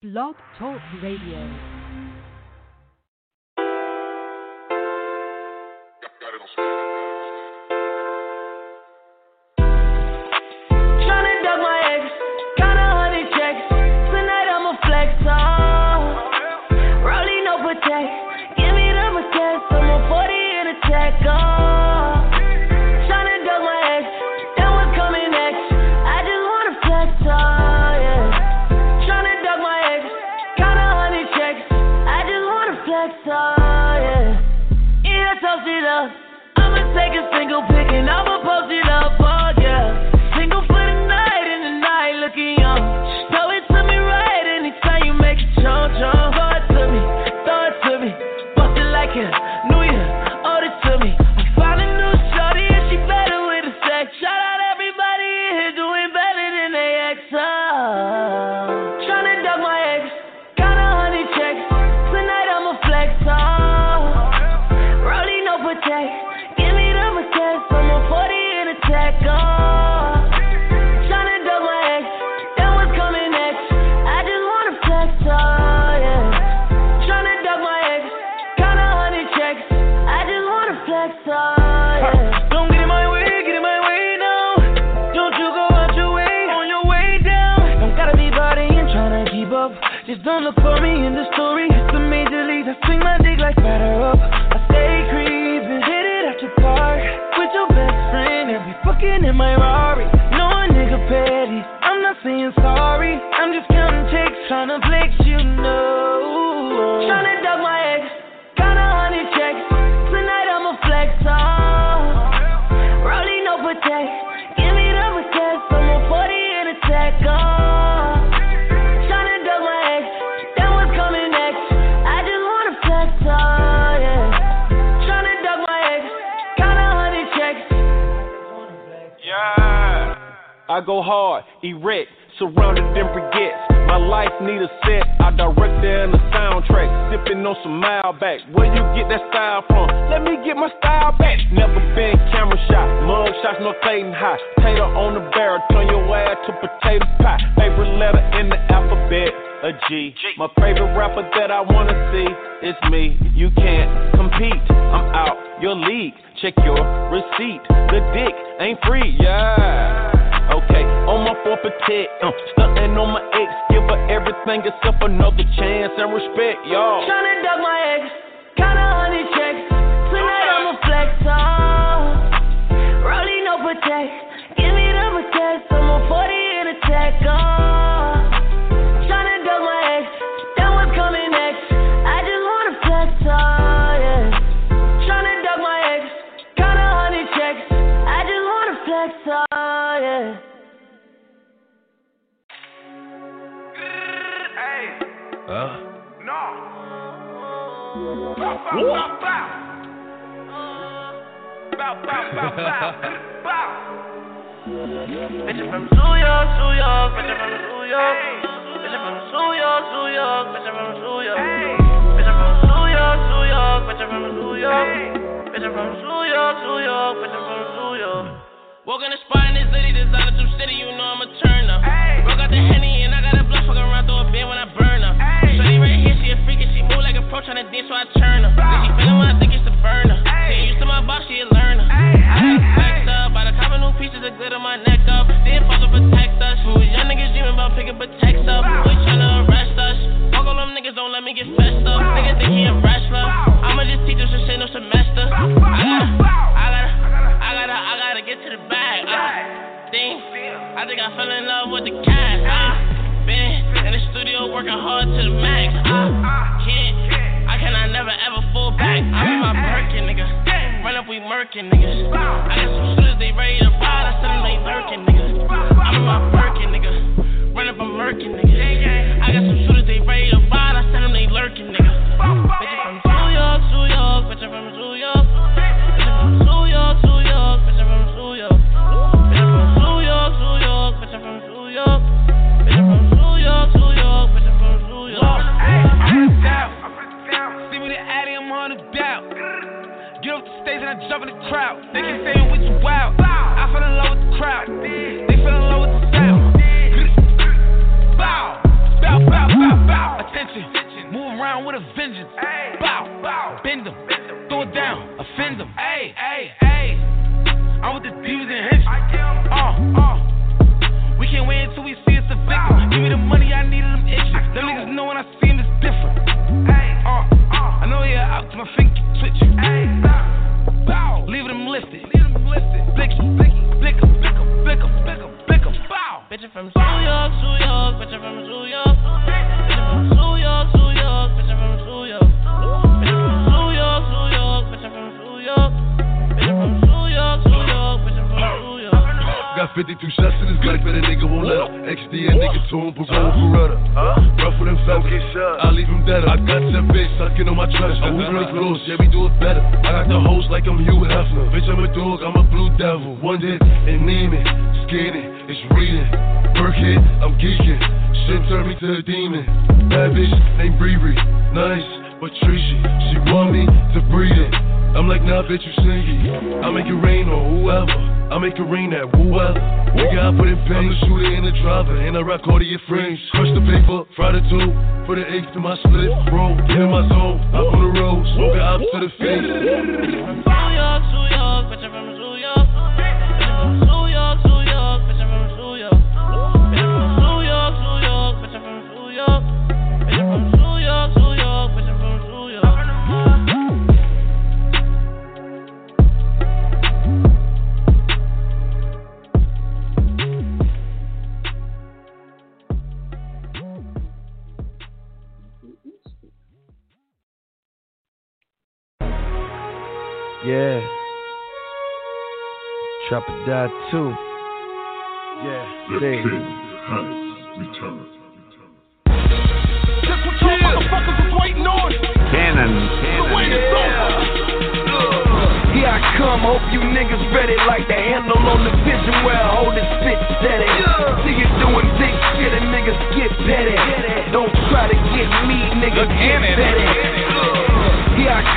Blog Talk Radio. Don't look for me in the story. It's the major leagues. I swing my dick like batter up. I stay creeping, hit it at your park with your best friend and we fucking in my Rari. No a nigga petty. I'm not saying sorry. I'm just counting checks, tryna flex, I go hard, erect, surrounded in briquettes. My life need a set, I direct it in the soundtrack. Sipping on some mile back. Where you get that style from? Let me get my style back. Never been camera shot, mug shots, no Clayton high. Tater on the barrel, turn your ass to potato pie. Favorite letter in the alphabet, a G. My favorite rapper that I wanna see is me. You can't compete, I'm out your league. Check your receipt. The dick ain't free, yeah. Okay, on my four protect, uh, stunting on my ex, give her everything except another chance and respect, y'all. Tryna duck my ex. Kinda honey checks. Tonight I'ma flex off. Rolling no protect. Give me the protect. I'm a 40 in a tech off. Bitch from New York, New York, bitch from New York. Bitch from New York, New York, bitch from New York. Bitch from New York, New York, bitch from New York. Bitch from New York, New York, bitch from New York. Walk in the spot in this city, designer through city, you know I'm a turner. Broke out the henny and I got a blood fucking around through a bin when I burn her. Shorty right here, she a freak and she move like a pro tryna dance, so I turn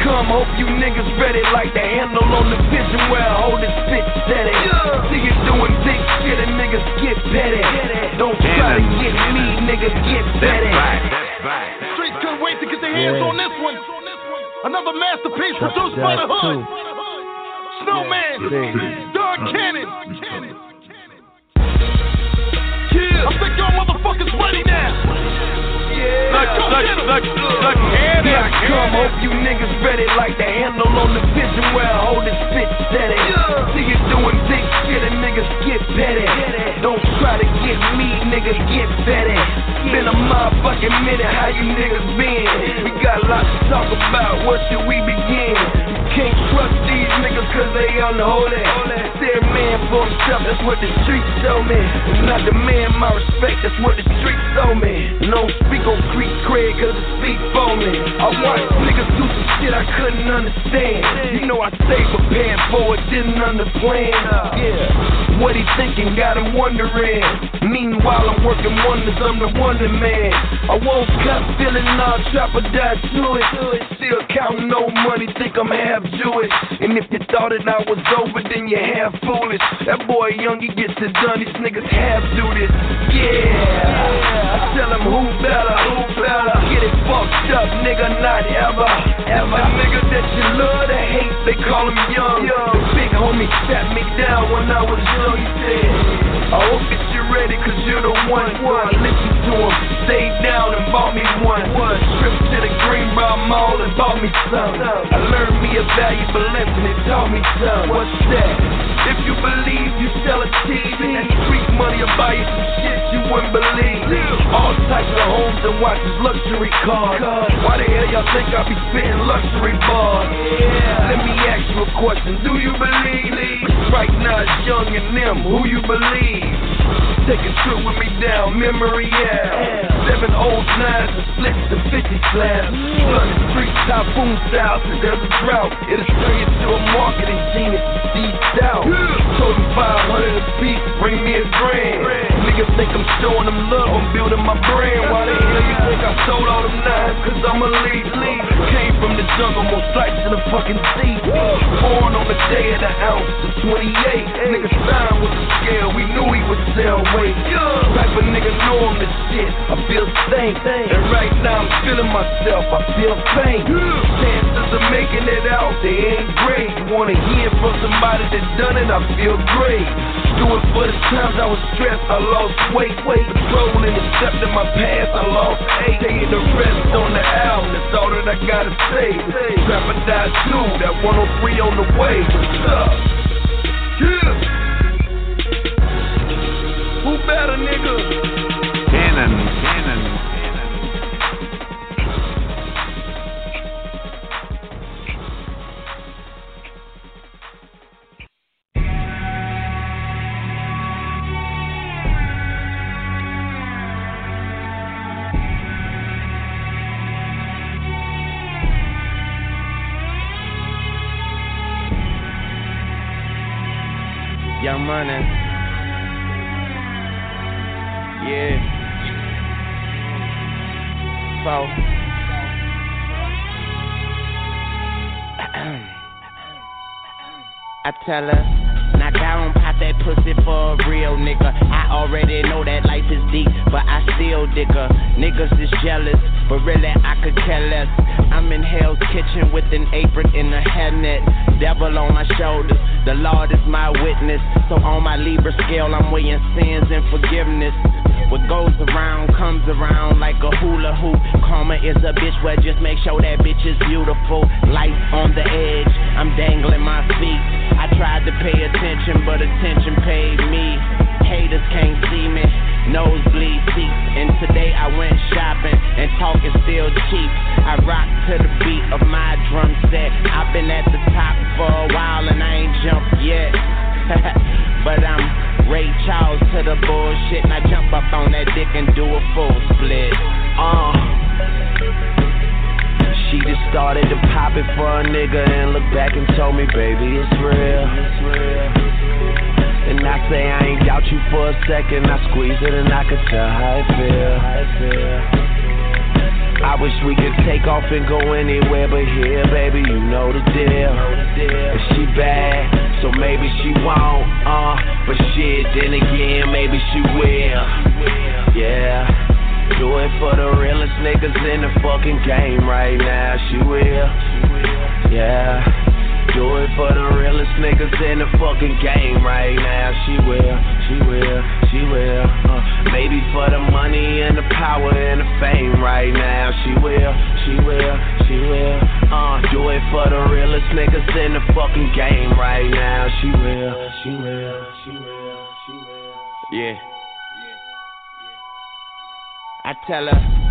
come, hope you niggas ready like the handle on the vision where I hold it spit steady. See you doing big shit and niggas get petty. Don't try to get me, niggas get petty. Streets couldn't wait to get their hands Yeah. on this one. Another masterpiece Trapper produced by the hood. too. Snowman, See. Don Cannon. Yeah, I think y'all motherfuckers ready now. Look, look, look, look, Here I come, hope you niggas ready like the handle on the vision where I hold it spit steady. See you doing big shit and niggas get petty. Don't try to get me, nigga, get petty. Been a motherfucking minute, how you niggas been? We got a lot to talk about, what should we begin? Can't trust these niggas cause they unholy. They're man for himself, that's what the streets show me. And I demand my respect, that's what the streets show me. No speak on creep craig cause it speak for me. I watch niggas do some shit I couldn't understand. You know I stay prepared for it, didn't underplan. Yeah, what he thinking got him wondering. Meanwhile I'm working wonders, I'm the wonder man. I woke up feeling all trapper died to it. Still counting no money, think I'm half Jewish. And if you thought it I was over, then you're half foolish. That boy young, he gets it done, these niggas half do this. Yeah, I tell him who better, who better. Get it fucked up, nigga, not ever, ever. The nigga that you love to hate, they call him young. The big homie sat me down when I was young, he said. I hope that you're ready, cause you're the one. one. Listen to him, stayed down and bought me one. Trip to the Greenbrier Mall and bought me some. I learned me a valuable lesson, it taught me some. What's that? If you believe you sell a TV, that street money will buy you some shit you wouldn't believe. All types of homes and watches, luxury cars. Why the hell y'all think I be spitting luxury bars? Yeah. Let me ask you a question, do you believe? Right now it's young and them, who you believe? Take a trip with me down memory yeah. Seven old nines and splits and fifty slabs. Flood the street typhoon style, so there's a drought. It'll turn you to a marketing genius, deep down. Told him 500 a piece, bring me a grand. Niggas think I'm showing them love, I'm building my brand. Why the hell you think I sold all them nines? Cause I'm a lead, lead. Came from the jungle, more stripes than a fucking sea. Born on the day of the ounce of 28. Niggas signed with the scale, we knew he would sell weight. Type of nigga know I'm the shit, I feel safe. And right now I'm feeling myself, I feel faint. Chances of making it out, they ain't great. You wanna hear from somebody that done it, I feel great. Do it for the times I was stressed, I lost weight, weight. Patrolling, accepting my past, I lost eight. Taking the rest on the album, that's all that I gotta say. Trapper die too, that 103 on the way. What's up? Yeah. Who better, nigga? Cannon, cannon. Money. Yeah. So. I tell her, knock down, pop that pussy for a real nigga. I already know that life is deep, but I still dig her. Niggas is jealous, but really I could care less. I'm in Hell's Kitchen with an apron and a hairnet. Devil on my shoulders, the Lord is my witness. So on my Libra scale, I'm weighing sins and forgiveness. What goes around comes around like a hula hoop. Karma is a bitch, well, just make sure that bitch is beautiful. Life on the edge, I'm dangling my feet. I tried to pay attention, but attention paid me. Haters can't see me, nosebleed seats. And today I went shopping, and talk is still cheap. I rock to the beat of my drum set. I've been at the top for a while, and I ain't jumped yet. but I'm Ray Charles to the bullshit, and I jump up on that dick and do a full split. Uh. She just started to pop it for a nigga and looked back and told me, baby, it's real. It's real. And I say I ain't doubt you for a second. I squeeze it and I could tell how it feel. I wish we could take off and go anywhere but here, baby. You know the deal. If she bad, so maybe she won't. Uh, but shit, then again, maybe she will. Yeah. Do it for the realest niggas in the fucking game right now. She will. Yeah. Do it for the realest niggas in the fucking game right now. She will, she will, she will. Uh, maybe for the money and the power and the fame right now. She will, she will, she will. Uh, do it for the realest niggas in the fucking game right now. She will, she will, she will, she will. Yeah. I tell her.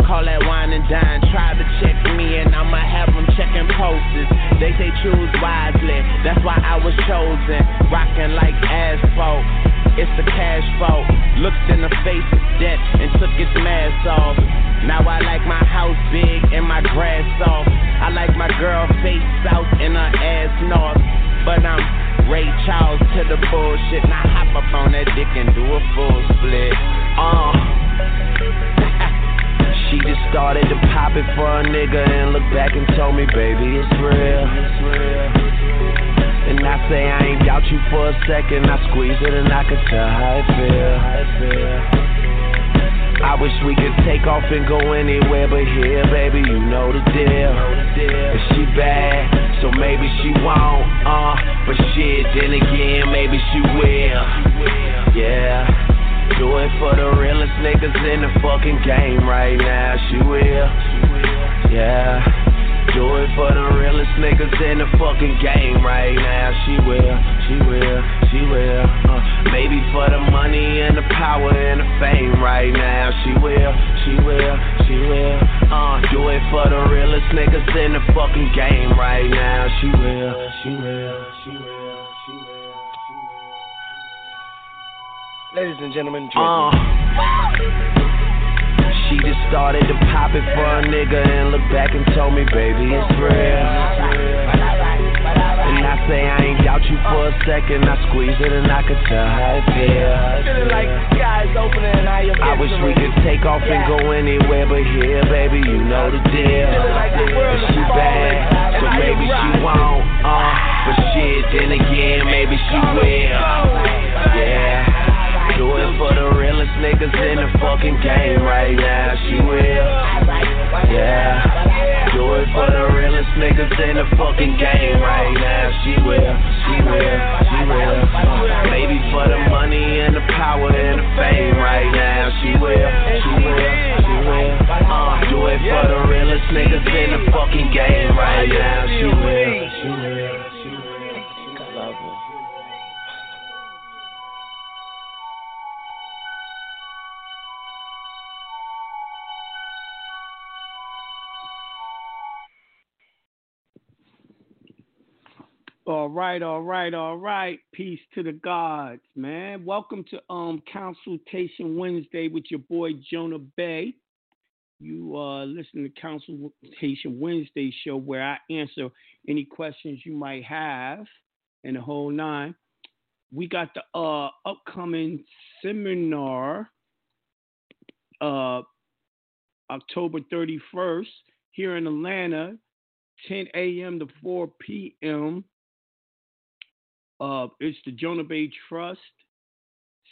Call that wine and dine. Try to check me and I'ma have them checking posters. They say choose wisely, that's why I was chosen. Rocking like asphalt. It's the cash fault. Looked in the face of death and took its mask off. Now I like my house big and my grass soft. I like my girl face south and her ass north. But I'm Ray Charles to the bullshit. Now hop up on that dick and do a full split. Uh. Started to pop it for a nigga and looked back and told me, baby, it's real. And I say I ain't doubt you for a second. I squeeze it and I could tell how it feel. How it feel. I wish we could take off and go anywhere but here, baby. You know the deal. If she bad, so maybe she won't. Uh, but shit, then again, maybe she will. Yeah. Do it for the realest niggas in the fucking game right now. She will. Yeah. Do it for the realest niggas in the fucking game right now. She will, she will, she will. Uh, maybe for the money and the power and the fame right now. She will, she will, she will. Uh, do it for the realest niggas in the fucking game right now. She will, she will, she will, she will. Ladies and gentlemen, Uh, she just started to pop it for a nigga and looked back and told me, baby, it's real. And I say I ain't doubt you for a second. I squeeze it and I could tell how it feels. Feeling like skies opening I I wish we could take off and go anywhere but here, baby. You know the deal. And she bad, so maybe she won't. Uh, but shit, then again, maybe she will. Yeah. Do it for the realest niggas in the fucking game right now. She will. Yeah. Do it for the realest niggas in the fucking game right now. She will. She will. She will. Maybe for the money and the power and the fame right now. She will. She will. She will. Uh, do it for the realest niggas in the fucking game right now. She will. She will. She will. All right, all right, all right. Peace to the gods, man. Welcome to um Consultation Wednesday with your boy Jonah Bey. You uh listen to Consultation Wednesday show where I answer any questions you might have and the whole nine. We got the uh upcoming seminar uh October 31st here in Atlanta, 10 a.m. to 4 p.m. Uh, it's the Jonah Bey Trust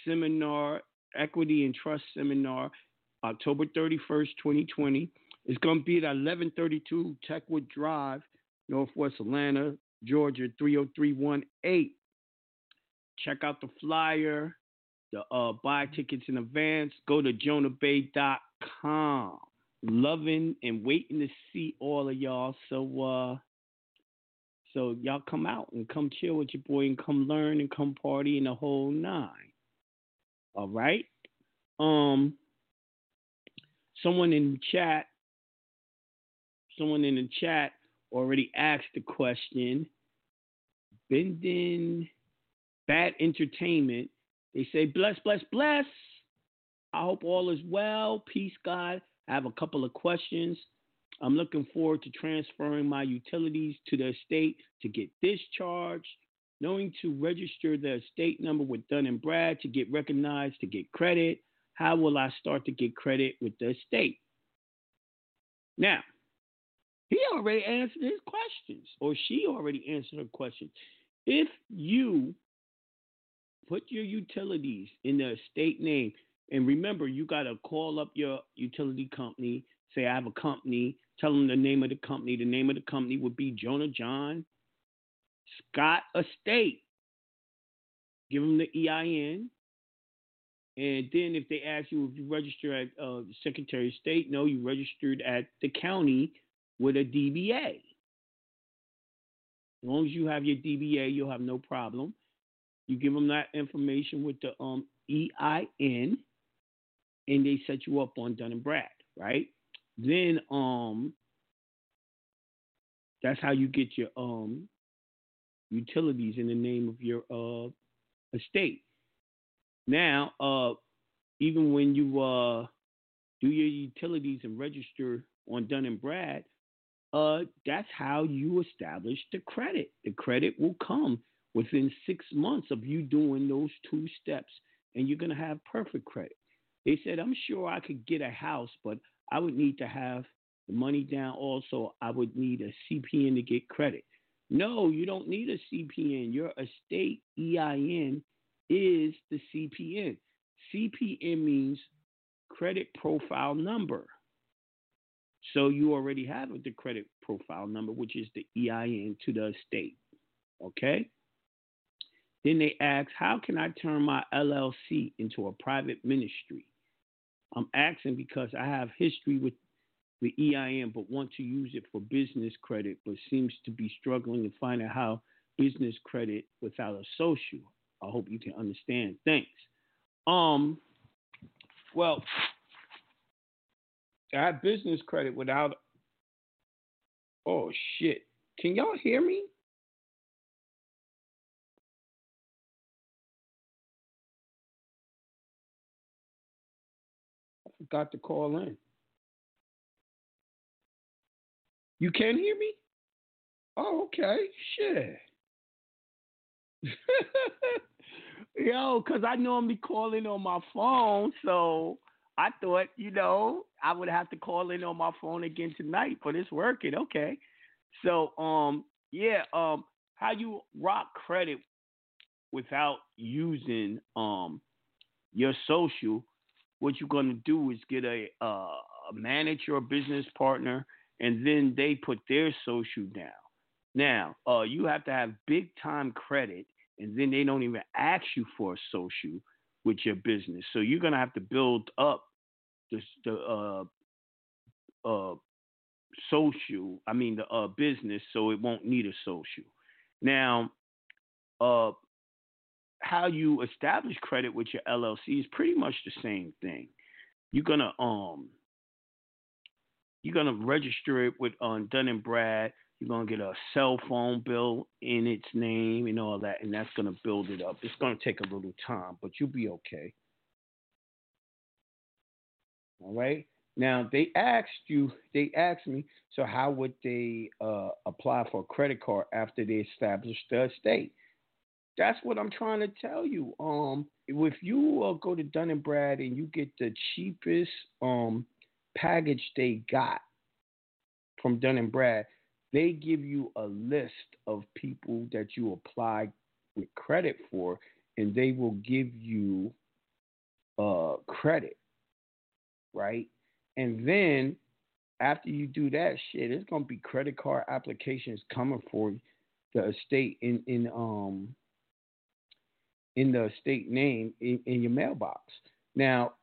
Seminar, Equity and Trust Seminar, October 31st, 2020. It's going to be at 1132 Techwood Drive, Northwest Atlanta, Georgia, 30318. Check out the flyer, the uh, buy tickets in advance. Go to jonahbey.com. Loving and waiting to see all of y'all. So, uh, so y'all come out and come chill with your boy and come learn and come party in the whole nine. All right. Um someone in the chat someone in the chat already asked the question. Bending Bad Entertainment. They say bless, bless, bless. I hope all is well. Peace, God. I have a couple of questions. I'm looking forward to transferring my utilities to the estate to get discharged, knowing to register the estate number with Dun and Brad to get recognized to get credit. How will I start to get credit with the estate? Now, he already answered his questions, or she already answered her question. If you put your utilities in the estate name, and remember, you got to call up your utility company, say, I have a company, tell them the name of the company. The name of the company would be Jonah John Scott Estate. Give them the EIN. And then if they ask you if you register at uh, the Secretary of State, no, you registered at the county with a DBA. As long as you have your DBA, you'll have no problem. You give them that information with the um, EIN, and they set you up on Dun and Brad, right? Then um, that's how you get your um utilities in the name of your uh estate. Now, uh, even when you uh do your utilities and register on Dun and Brad, uh, that's how you establish the credit. The credit will come within six months of you doing those two steps, and you're gonna have perfect credit. They said, I'm sure I could get a house, but I would need to have the money down. Also, I would need a CPN to get credit. No, you don't need a CPN. Your estate EIN is the CPN. CPN means credit profile number. So you already have the credit profile number, which is the EIN to the estate. Okay? Then they ask, how can I turn my LLC into a private ministry? I'm asking because I have history with the EIN, but want to use it for business credit, but seems to be struggling to find out how business credit without a social. I hope you can understand. Thanks. Um, well, I have business credit without. Oh shit! Can y'all hear me? Forgot to call in. You can't hear me? Oh, okay. Shit. Yo, because I normally call in on my phone, so I thought, you know, I would have to call in on my phone again tonight, but it's working. Okay. So, um, yeah, um, how you rock credit without using um your social? What you're gonna do is get a uh, a manager or business partner, and then they put their social down. Now, uh, you have to have big time credit, and then they don't even ask you for a social with your business. So you're gonna have to build up the the uh, uh, social. I mean the uh, business, so it won't need a social. Now, uh, how you establish credit with your LLC is pretty much the same thing. You're gonna um you're gonna register it with um, Dun and Brad. You're gonna get a cell phone bill in its name and all that, and that's gonna build it up. It's gonna take a little time, but you'll be okay. All right. Now they asked you, they asked me, so how would they uh, apply for a credit card after they establish the estate? That's what I'm trying to tell you. Um, if you uh, go to Dun and Brad and you get the cheapest um package they got from Dun and Brad, they give you a list of people that you apply with credit for, and they will give you uh credit, right? And then after you do that shit, it's gonna be credit card applications coming for the estate in in um in the state name in, in your mailbox. Now,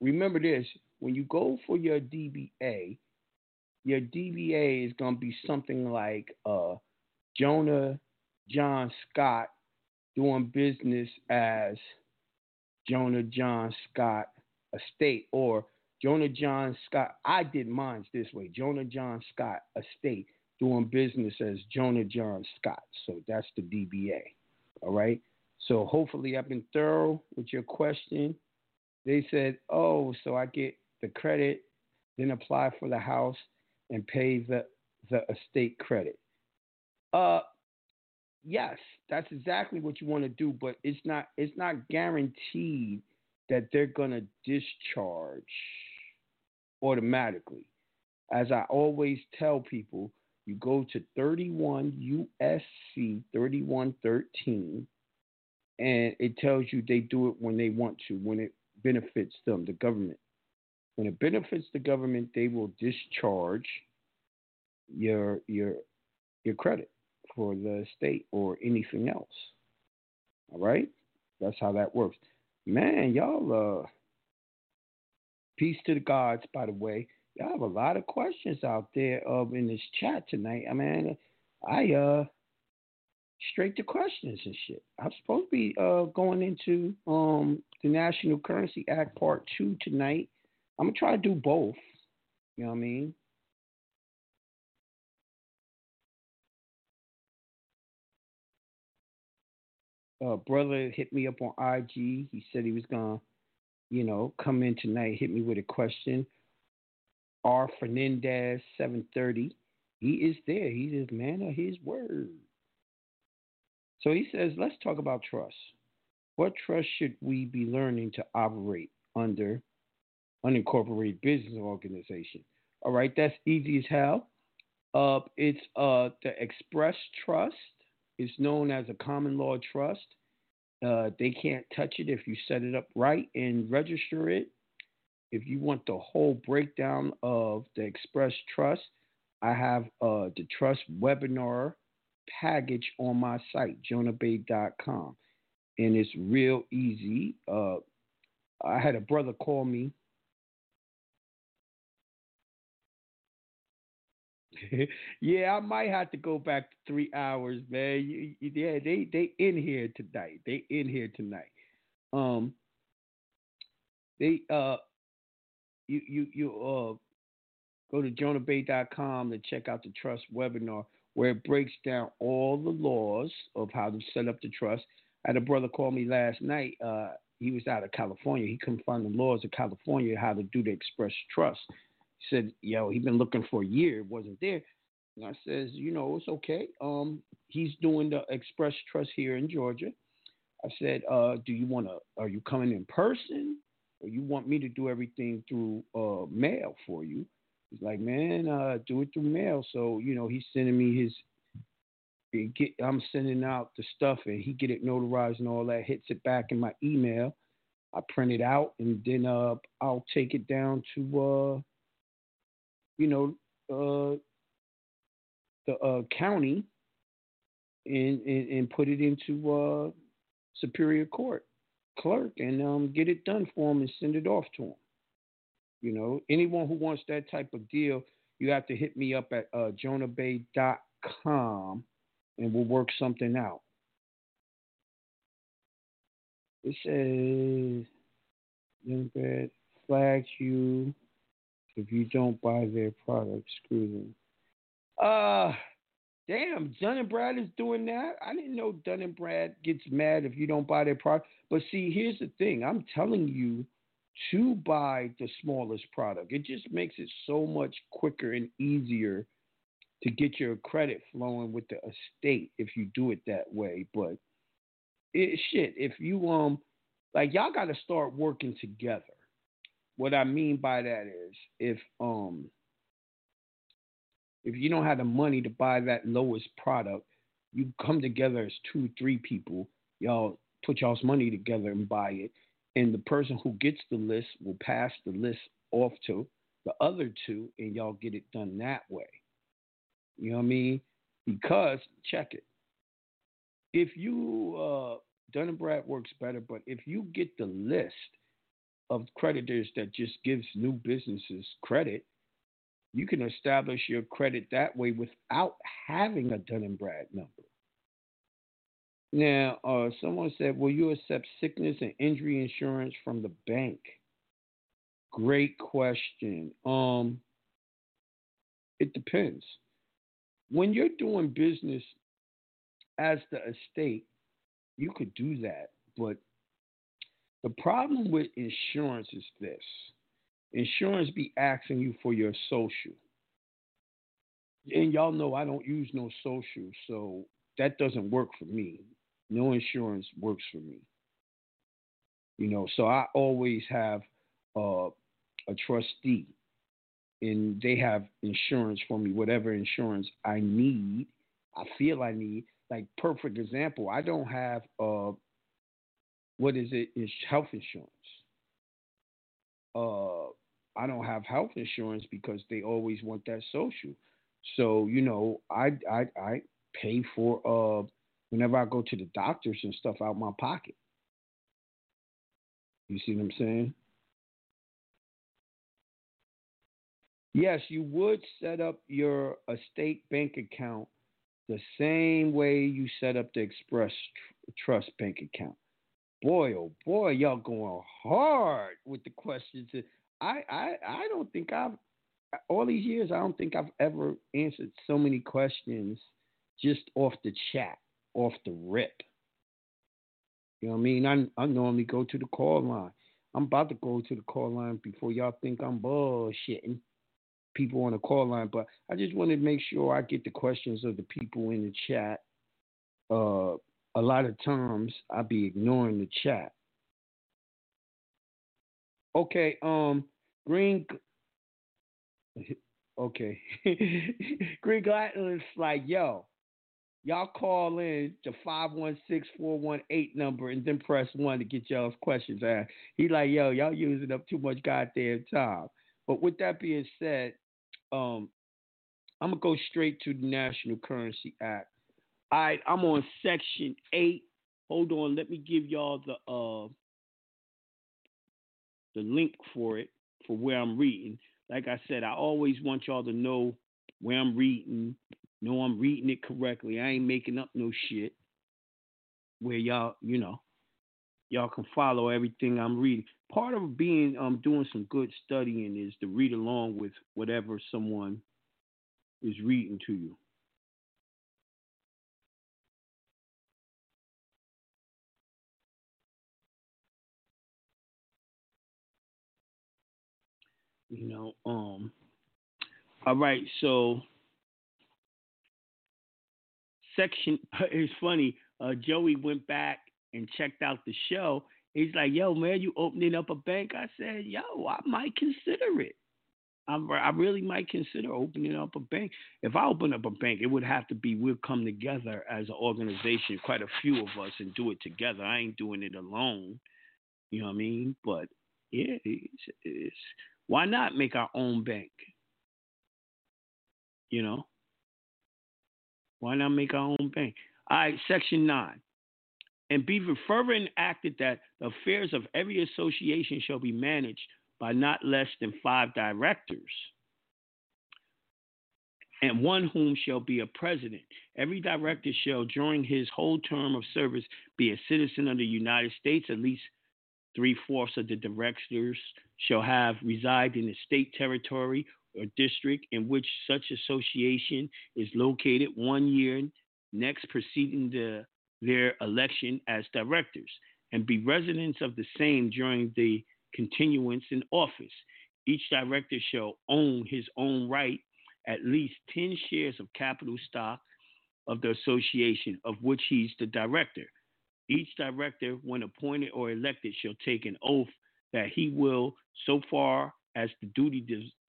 remember this: when you go for your DBA, your DBA is gonna be something like uh, Jonah John Scott doing business as Jonah John Scott Estate or Jonah John Scott. I did mine this way. Jonah John Scott Estate doing business as Jonah John Scott. So that's the DBA. All right. So hopefully I've been thorough with your question. They said, oh, so I get the credit, then apply for the house and pay the the estate credit. Uh yes, that's exactly what you want to do, but it's not it's not guaranteed that they're gonna discharge automatically. As I always tell people, you go to 31 USC 3113 and it tells you they do it when they want to, when it benefits them, the government. When it benefits the government, they will discharge your your your credit for the state or anything else. All right? That's how that works. Man, y'all uh peace to the gods, by the way. Y'all have a lot of questions out there uh, in this chat tonight. I mean I uh straight to questions and shit. I'm supposed to be uh, going into um, the National Currency Act Part Two tonight. I'm gonna try to do both. You know what I mean? Uh, brother hit me up on IG. He said he was gonna, you know, come in tonight, hit me with a question. R Fernandez, seven thirty. He is there. He's a man of his word. So he says, let's talk about trust. What trust should we be learning to operate under unincorporated business organization? All right, that's easy as hell. Uh, it's uh, the Express Trust. It's known as a common law trust. Uh, they can't touch it if you set it up right and register it. If you want the whole breakdown of the Express Trust, I have uh, the trust webinar package on my site, jonahbey.com. And it's real easy. Uh, I had a brother call me. yeah, I might have to go back to three hours, man. Yeah, they they in here tonight. They in here tonight. Um, they uh, you you you uh, go to jonahbey.com to check out the trust webinar where it breaks down all the laws of how to set up the trust. I had a brother call me last night. Uh, he was out of California. He couldn't find the laws of California how to do the express trust. He said, "Yo, he been looking for a year, it wasn't there." And I says, "You know, it's okay. Um, he's doing the express trust here in Georgia." I said, uh, "Do you want to? Are you coming in person, or you want me to do everything through uh, mail for you?" He's like, "Man, uh, do it through mail." So you know, he's sending me his. Get, I'm sending out the stuff, and he get it notarized and all that. Hits it back in my email. I print it out, and then uh, I'll take it down to, uh, you know, uh, the uh, county, and, and, and put it into uh, Superior Court clerk and um, get it done for him and send it off to him. You know, anyone who wants that type of deal, you have to hit me up at uh, jonahbey.com and we'll work something out. It says, Democrat flags you if you don't buy their product. Screw them. Uh, damn, Dun and Brad is doing that. I didn't know Dun and Brad gets mad if you don't buy their product. But see, here's the thing. I'm telling you to buy the smallest product. It just makes it so much quicker and easier to get your credit flowing with the estate if you do it that way. But it shit, if you um like y'all gotta start working together. What I mean by that is if um if you don't have the money to buy that lowest product, you come together as two, three people, y'all put y'all's money together and buy it. And the person who gets the list will pass the list off to the other two, and y'all get it done that way. You know what I mean? Because check it. If you uh Dun and Brad works better, but if you get the list of creditors that just gives new businesses credit, you can establish your credit that way without having a Dun and Brad number. Now, uh, someone said, "Will you accept sickness and injury insurance from the bank?" Great question. Um, it depends. When you're doing business as the estate, you could do that, but the problem with insurance is this: insurance be asking you for your social, and y'all know I don't use no social, so that doesn't work for me. No insurance works for me. You know, so I always have uh, a trustee, and they have insurance for me, whatever insurance I need, I feel I need. Like perfect example, I don't have uh, what is it? Is health insurance. Uh, I don't have health insurance because they always want that social. So you know, I I I pay for uh whenever I go to the doctors and stuff out my pocket. You see what I'm saying? Yes, you would set up your estate bank account the same way you set up the Express tr- Trust bank account. Boy, oh boy, y'all going hard with the questions. I, I, I don't think I've all these years. I don't think I've ever answered so many questions just off the chat off the rip. You know what I mean? I, I normally go to the call line. I'm about to go to the call line before y'all think I'm bullshitting people on the call line, but I just want to make sure I get the questions of the people in the chat. Uh, a lot of times I be ignoring the chat. Okay, um, Green. Okay, Green Gladden is like, yo, Y'all call in the 516-418 number and then press one to get y'all's questions asked. He like, yo, y'all using up too much goddamn time. But with that being said, um, I'm gonna go straight to the National Currency Act. All right, I'm on section eight. Hold on, let me give y'all the uh the link for it for where I'm reading. Like I said, I always want y'all to know where I'm reading, no, I'm reading it correctly. I ain't making up no shit. Where y'all, you know, y'all can follow everything I'm reading. Part of being um doing some good studying is to read along with whatever someone is reading to you. You know, um all right, so section it's funny, uh, Joey went back and checked out the show. He's like, yo, man, you opening up a bank? I said, yo, I might consider it. I'm, I really might consider opening up a bank. If I open up a bank, it would have to be we'll come together as an organization, quite a few of us, and do it together. I ain't doing it alone. You know what I mean? But yeah, it's, it's, why not make our own bank? You know, why not make our own bank? All right, section nine. And be further enacted that the affairs of every association shall be managed by not less than five directors, and one whom shall be a president. Every director shall, during his whole term of service, be a citizen of the United States. At least three fourths of the directors shall have reside in the state territory or district in which such association is located one year next preceding the, their election as directors, and be residents of the same during the continuance in office. Each director shall own his own right at least 10 shares of capital stock of the association of which he's the director. Each director, when appointed or elected, shall take an oath that he will, so far as the duty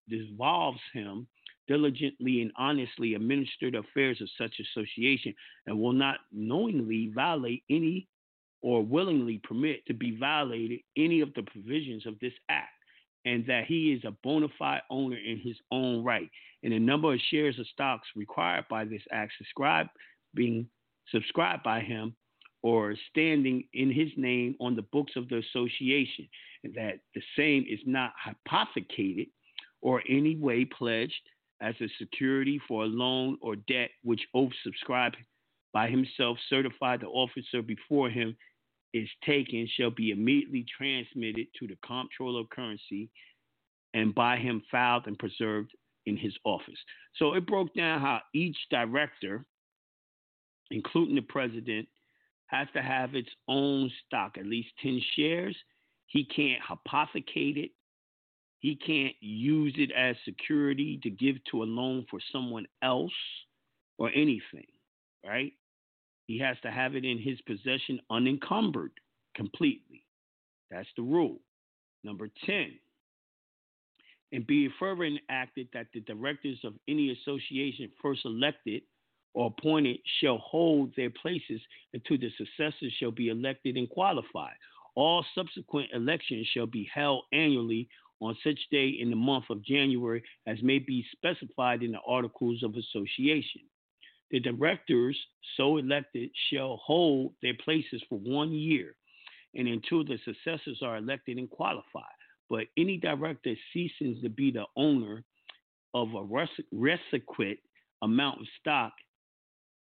devolves him, diligently and honestly administer the affairs of such association and will not knowingly violate any or willingly permit to be violated any of the provisions of this act, and that he is a bona fide owner in his own right, and the number of shares of stocks required by this act subscribed being subscribed by him or standing in his name on the books of the association, and that the same is not hypothecated or any way pledged as a security for a loan or debt which oath subscribed by himself certified the officer before him is taken shall be immediately transmitted to the comptroller of currency and by him filed and preserved in his office. So it broke down how each director, including the president, has to have its own stock, at least 10 shares. He can't hypothecate it. He can't use it as security to give to a loan for someone else or anything, right? He has to have it in his possession unencumbered completely. That's the rule. Number 10, and be it further enacted that the directors of any association first elected or appointed shall hold their places until the successors shall be elected and qualified. All subsequent elections shall be held annually on such day in the month of January as may be specified in the Articles of Association. The directors so elected shall hold their places for one year and until the successors are elected and qualified. But any director ceasing to be the owner of a requisite amount of stock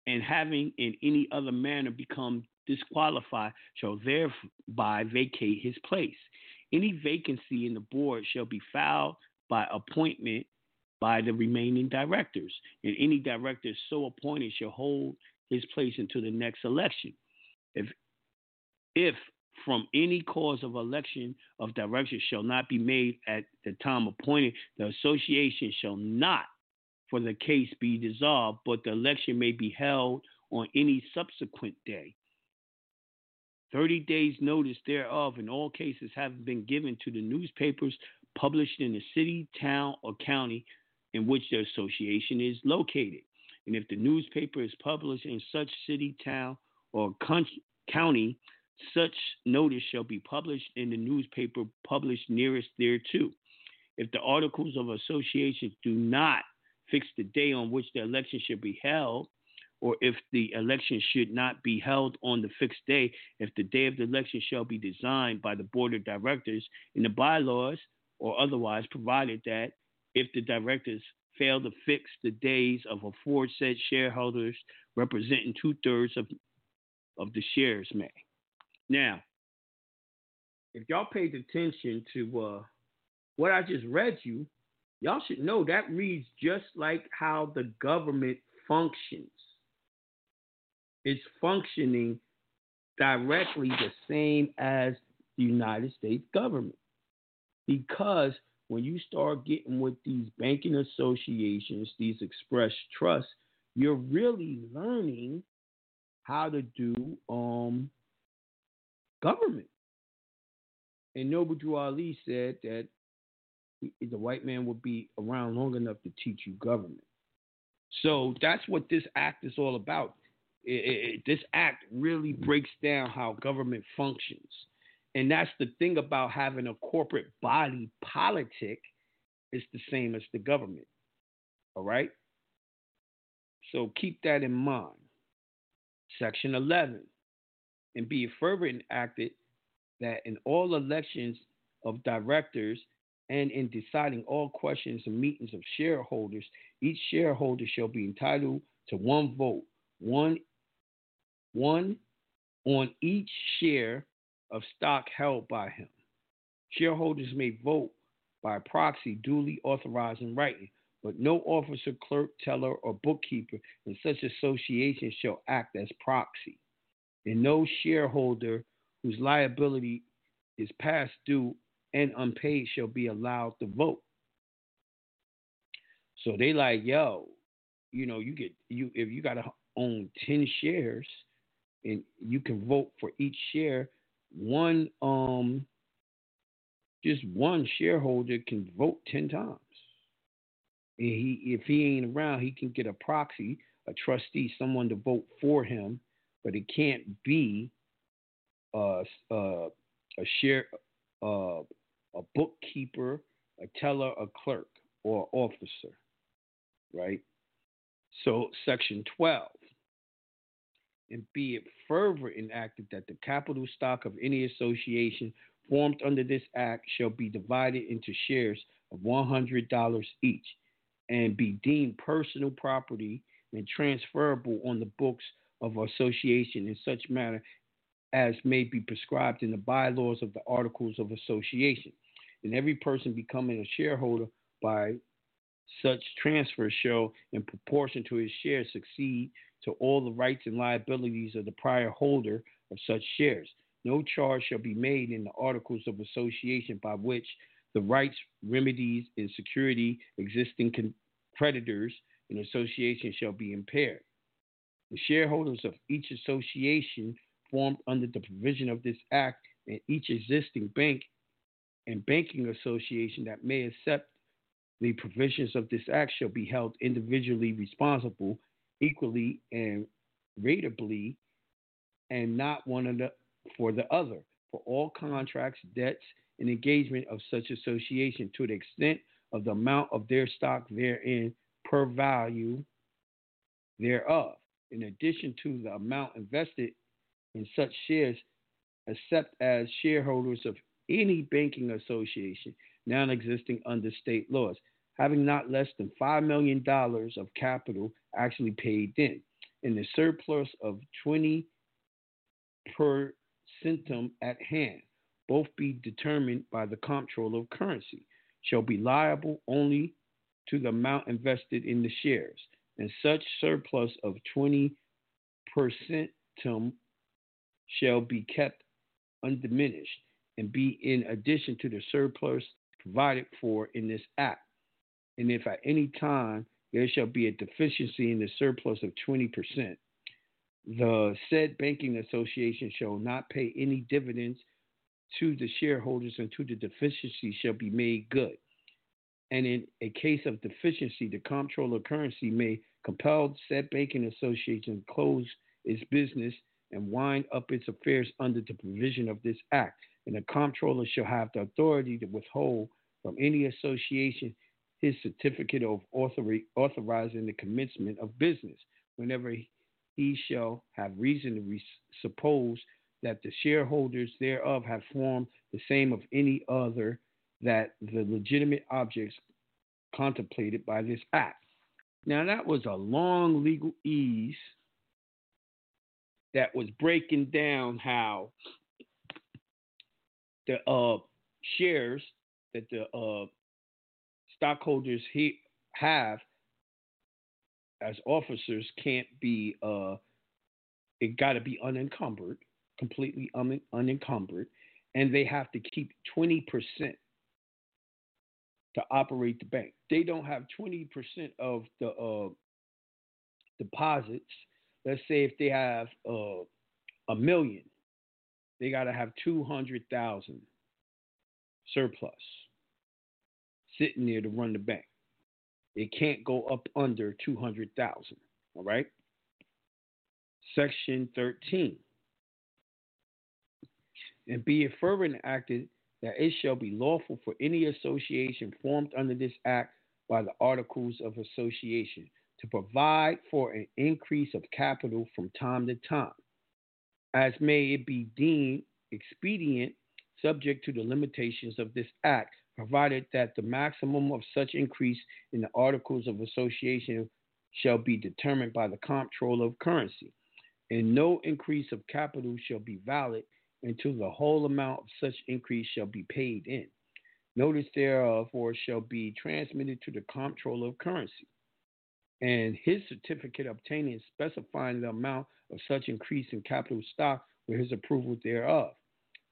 and having in any other manner become disqualified shall thereby vacate his place. Any vacancy in the board shall be filed by appointment by the remaining directors, and any director so appointed shall hold his place until the next election. If if from any cause of election of directors shall not be made at the time appointed, the association shall not for the case be dissolved, but the election may be held on any subsequent day. 30 days notice thereof in all cases have been given to the newspapers published in the city, town, or county in which the association is located. And if the newspaper is published in such city, town, or county, such notice shall be published in the newspaper published nearest thereto. If the articles of association do not fix the day on which the election should be held, or if the election should not be held on the fixed day, if the day of the election shall be designed by the board of directors in the bylaws or otherwise, provided that if the directors fail to fix the days of aforesaid shareholders representing two thirds of, of the shares may. Now, if y'all paid attention to uh, what I just read you, y'all should know that reads just like how the government functions. It's functioning directly the same as the United States government because when you start getting with these banking associations, these express trusts, you're really learning how to do um, government. And Noble Drew Ali said that the white man would be around long enough to teach you government. So that's what this act is all about. It, it, this act really breaks down how government functions. And that's the thing about having a corporate body politic, it's the same as the government. All right? So keep that in mind. Section 11. And be it further enacted that in all elections of directors and in deciding all questions and meetings of shareholders, each shareholder shall be entitled to one vote, one, one on each share of stock held by him. Shareholders may vote by proxy duly authorized in writing, but no officer, clerk, teller, or bookkeeper in such association shall act as proxy. And no shareholder whose liability is past due and unpaid shall be allowed to vote. So they like, yo, you know, you get you if you gotta own ten shares and you can vote for each share, one um just one shareholder can vote ten times. And he if he ain't around, he can get a proxy, a trustee, someone to vote for him, but it can't be uh, uh, a share uh, a bookkeeper, a teller, a clerk, or officer, right? So, section 12. And be it further enacted that the capital stock of any association formed under this act shall be divided into shares of $100 each and be deemed personal property and transferable on the books of association in such manner as may be prescribed in the bylaws of the Articles of Association. And every person becoming a shareholder by such transfers shall, in proportion to his shares, succeed to all the rights and liabilities of the prior holder of such shares. No charge shall be made in the Articles of Association by which the rights, remedies, and security existing con- creditors in association shall be impaired. The shareholders of each association formed under the provision of this act and each existing bank and banking association that may accept the provisions of this act shall be held individually responsible equally and ratably and not one for the other for all contracts, debts, and engagement of such association to the extent of the amount of their stock therein par value thereof, in addition to the amount invested in such shares except as shareholders of any banking association now existing under state laws, having not less than $5 million of capital actually paid in, and the surplus of 20 per centum at hand, both be determined by the comptroller of currency, shall be liable only to the amount invested in the shares, and such surplus of 20 per centum shall be kept undiminished and be in addition to the surplus provided for in this act. And if at any time there shall be a deficiency in the surplus of 20%, the said banking association shall not pay any dividends to the shareholders until the deficiency shall be made good. And in a case of deficiency, the comptroller of currency may compel said banking association to close its business and wind up its affairs under the provision of this act. And the comptroller shall have the authority to withhold from any association his certificate of authorizing the commencement of business whenever he shall have reason to re- suppose that the shareholders thereof have formed the same of any other that the legitimate objects contemplated by this act. Now, that was a long legal ease that was breaking down how the uh, shares that the uh, stockholders he have as officers can't be uh, it got to be unencumbered, completely un- unencumbered, and they have to keep twenty percent to operate the bank. They don't have 20% of the uh, deposits. Let's say if they have uh, a million, they got to have 200,000 surplus sitting there to run the bank. It can't go up under 200,000, all right? Section 13. And be it further enacted that it shall be lawful for any association formed under this act by the Articles of Association to provide for an increase of capital from time to time, as may it be deemed expedient, subject to the limitations of this act, provided that the maximum of such increase in the Articles of Association shall be determined by the Comptroller of Currency, and no increase of capital shall be valid until the whole amount of such increase shall be paid in. Notice thereof or shall be transmitted to the Comptroller of Currency, and his certificate obtaining specifying the amount of such increase in capital stock with his approval thereof,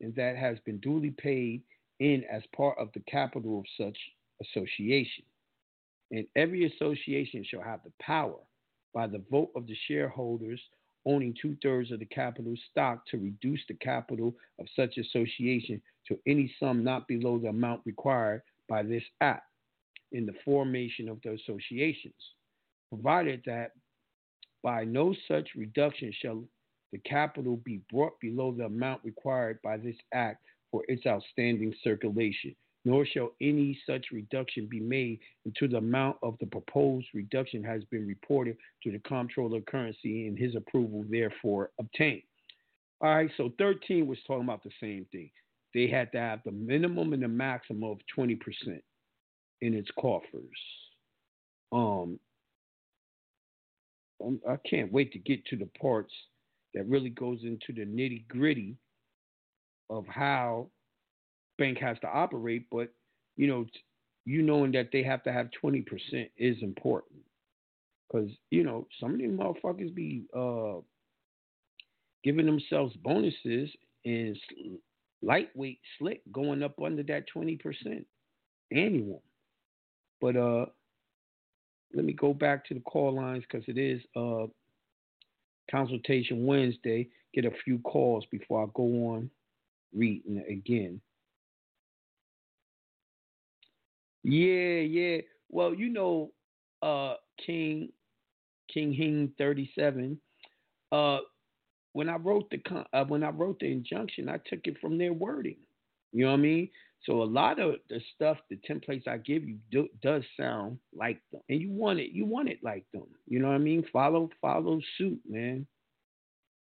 and that has been duly paid in as part of the capital of such association. And every association shall have the power by the vote of the shareholders owning two thirds of the capital stock to reduce the capital of such association to any sum not below the amount required by this act in the formation of the associations, provided that by no such reduction shall the capital be brought below the amount required by this act for its outstanding circulation, nor shall any such reduction be made until the amount of the proposed reduction has been reported to the comptroller of currency and his approval therefore obtained. All right, so 13 was talking about the same thing. They had to have the minimum and the maximum of 20% in its coffers. Um, um, I can't wait to get to the parts that really goes into the nitty gritty of how bank has to operate, but you know, you knowing that they have to have twenty percent is important because you know some of these motherfuckers be uh, giving themselves bonuses and lightweight slick going up under that twenty percent annual. But uh, let me go back to the call lines because it is uh consultation Wednesday. Get a few calls before I go on reading again. Yeah, yeah. Well, you know, uh, King King Hing thirty seven. Uh, when I wrote the con- uh, when I wrote the injunction, I took it from their wording. You know what I mean? So a lot of the stuff, the templates I give you, do, does sound like them, and you want it. You want it like them. You know what I mean? Follow follow suit, man.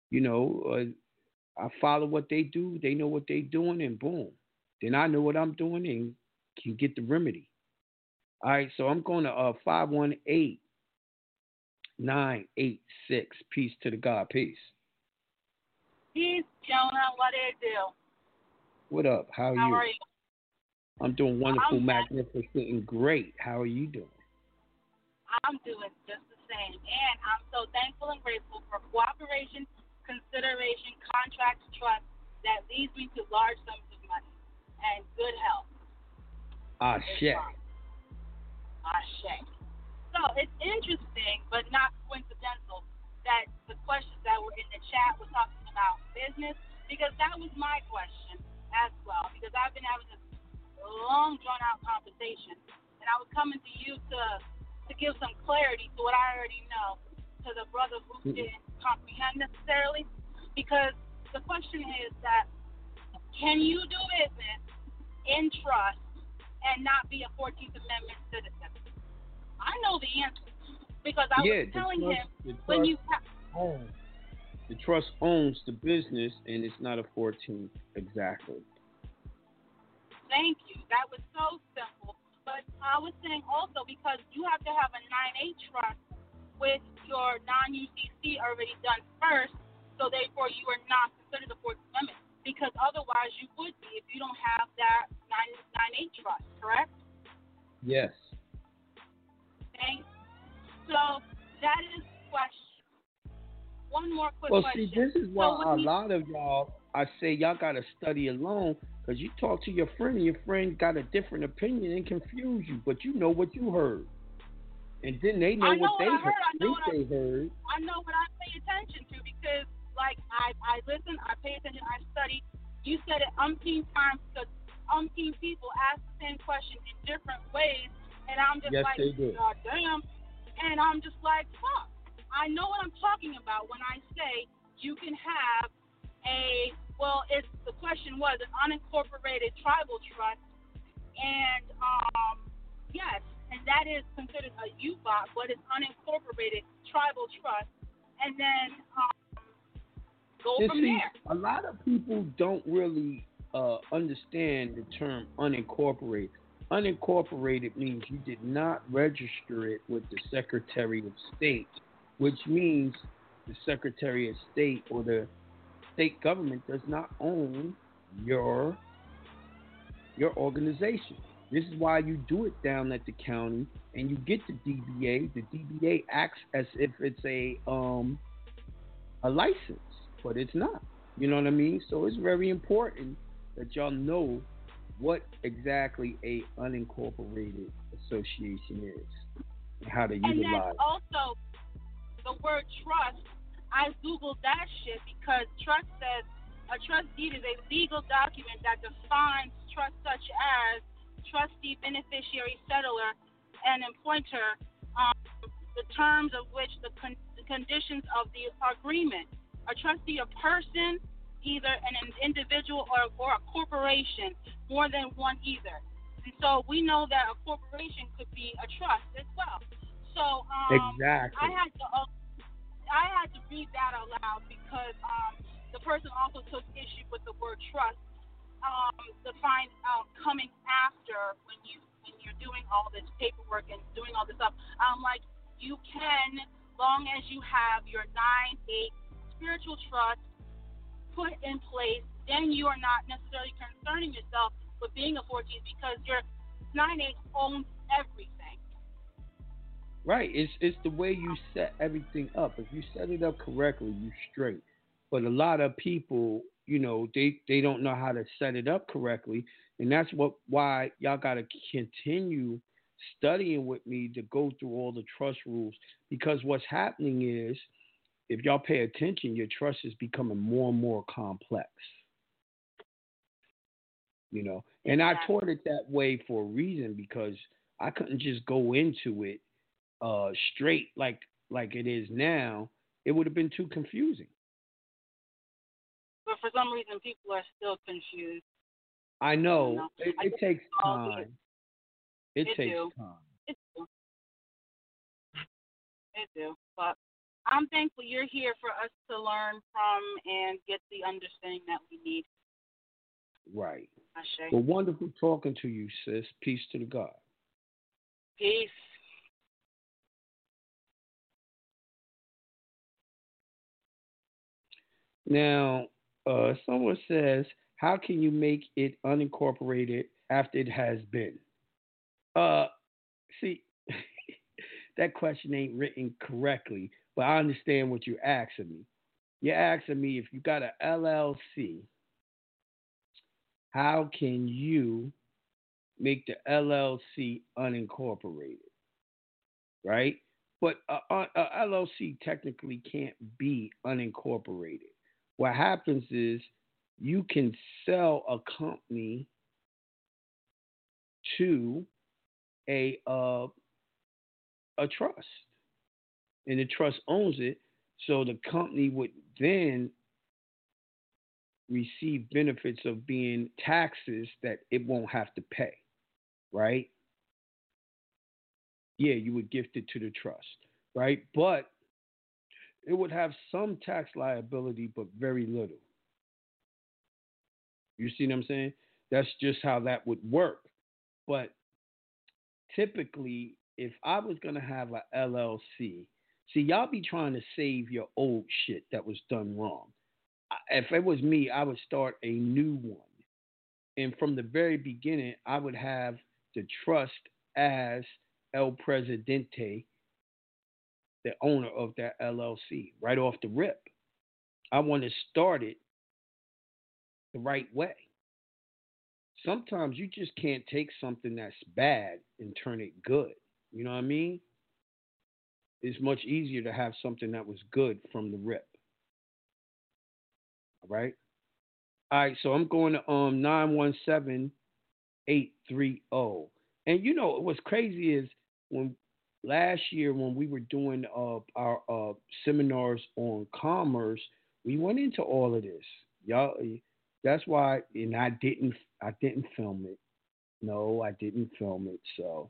You know, uh, I follow what they do. They know what they're doing, and boom. Then I know what I'm doing and can get the remedy. All right, so I'm going to uh 518 986. Peace to the God. Peace. Peace, Jonah. What do you do? What up? How are How you? are you? I'm doing wonderful, I'm magnificent, and great. How are you doing? I'm doing just the same. And I'm so thankful and grateful for cooperation, consideration, contracts, trust that leads me to large sums of money and good health. Ah, shit. Ah, shit. So it's interesting, but not coincidental, that the questions that were in the chat were talking about business, because that was my question as well. Because I've been having this long, drawn out conversation, and I was coming to you to to give some clarity to what I already know to the brother who didn't comprehend necessarily. Because the question is that can you do business in trust and not be a 14th Amendment citizen? I know the answer because I Yeah, was telling trust- him when you owns. The trust owns the business, and it's not a 14th exactly. Thank you. That was so simple. But I was saying also because you have to have a 9A trust with your non UCC already done first, so therefore you are not considered a Fourth Amendment. Because otherwise you would be if you don't have that 9, 9A trust, correct? Yes. Okay? So that is question. one more quick well, question. see, this is why so a you- lot of y'all, I say y'all got to study alone because you talk to your friend and your friend got a different opinion and confuse you, but you know what you heard. And then they know, know what they what I heard. I know what I- heard. I know what I pay attention to because, like, I I listen, I pay attention, I study. You said it umpteen times because umpteen people ask the same question in different ways, and I'm just Yes, like, they. God damn, and I'm just like, fuck. I know what I'm talking about when I say you can have a well, it's the question was an unincorporated tribal trust, and um, yes, and that is considered a UBOT, but it's unincorporated tribal trust, and then um, go You from see, there. a lot of people don't really uh, understand the term unincorporated. Unincorporated means you did not register it with the Secretary of State, which means the Secretary of State or the state government does not own your your organization. This is why you do it down at the county and you get the DBA. The DBA acts as if it's a um a license, but it's not. You know what I mean? So it's very important that y'all know what exactly a unincorporated association is and how to And utilize. it. also the word trust. I googled that shit because trust says a trust deed is a legal document that defines trust such as trustee, beneficiary, settlor, and appointor. Um, the terms of which the, con- the conditions of the agreement. A trustee, a person, either an individual or, or a corporation, more than one either. And so we know that a corporation could be a trust as well. So um, Exactly. I had to uh, I had to read that out loud because um, the person also took issue with the word trust. Um, to find coming after when you when you're doing all this paperwork and doing all this stuff. I'm like, you can, long as you have your nine eight spiritual trust put in place, then you are not necessarily concerning yourself with being a 14 because your nine eight owns everything. Right. It's it's the way you set everything up. If you set it up correctly, you straight. But a lot of people, you know, they they don't know how to set it up correctly, and that's what why y'all got to continue studying with me to go through all the trust rules because what's happening is if y'all pay attention, your trust is becoming more and more complex. You know, and I taught it that way for a reason because I couldn't just go into it uh, straight like like it is now. It would have been too confusing. But for some reason, people are still confused. I know You know, it, I it takes time. It, It takes do. time. It do. It do. But I'm thankful you're here for us to learn from and get the understanding that we need. Right. Ashe. Well, wonderful talking to you, sis. Peace to the God. Peace. Now, uh, someone says, how can you make it unincorporated after it has been? Uh, see, that question ain't written correctly, but I understand what you're asking me. You're asking me if you got a LLC, how can you make the LLC unincorporated? Right? But a, a, a LLC technically can't be unincorporated. What happens is you can sell a company to a uh, a trust, and the trust owns it. So the company would then receive benefits of being taxes that it won't have to pay, right? Yeah, you would gift it to the trust, right? But it would have some tax liability, but very little. You see what I'm saying? That's just how that would work. But typically, if I was going to have a LLC, see, y'all be trying to save your old shit that was done wrong. If it was me, I would start a new one. And from the very beginning, I would have the trust as El Presidente, the owner of that LLC, right off the rip. I want to start it the right way. Sometimes you just can't take something that's bad and turn it good. You know what I mean? It's much easier to have something that was good from the rip. All right. All right, so I'm going to um nine one seven eight three zero. And you know what's crazy is when last year when we were doing uh, our uh, seminars on commerce, we went into all of this. Y'all, that's why, and I didn't, I didn't film it. No, I didn't film it. So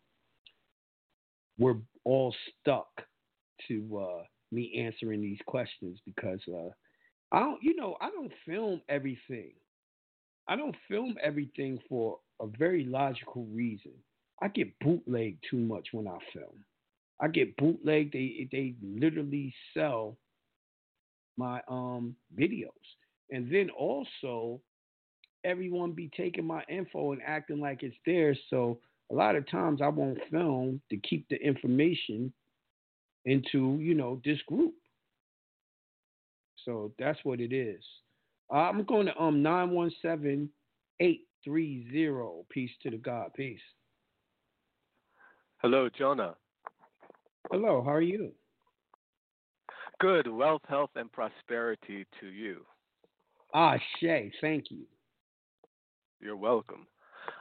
we're all stuck to uh, me answering these questions because uh, I don't, you know, I don't film everything. I don't film everything for a very logical reason. I get bootlegged too much when I film. I get bootleg. They they literally sell my um videos, and then also everyone be taking my info and acting like it's theirs. So a lot of times I won't film to keep the information into you know this group. So that's what it is. I'm going to um nine one seven eight three zero. Peace to the God. Peace. Hello, Jonah. Hello. How are you? Good. Wealth, health, and prosperity to you. Ah, Shay. Thank you. You're welcome.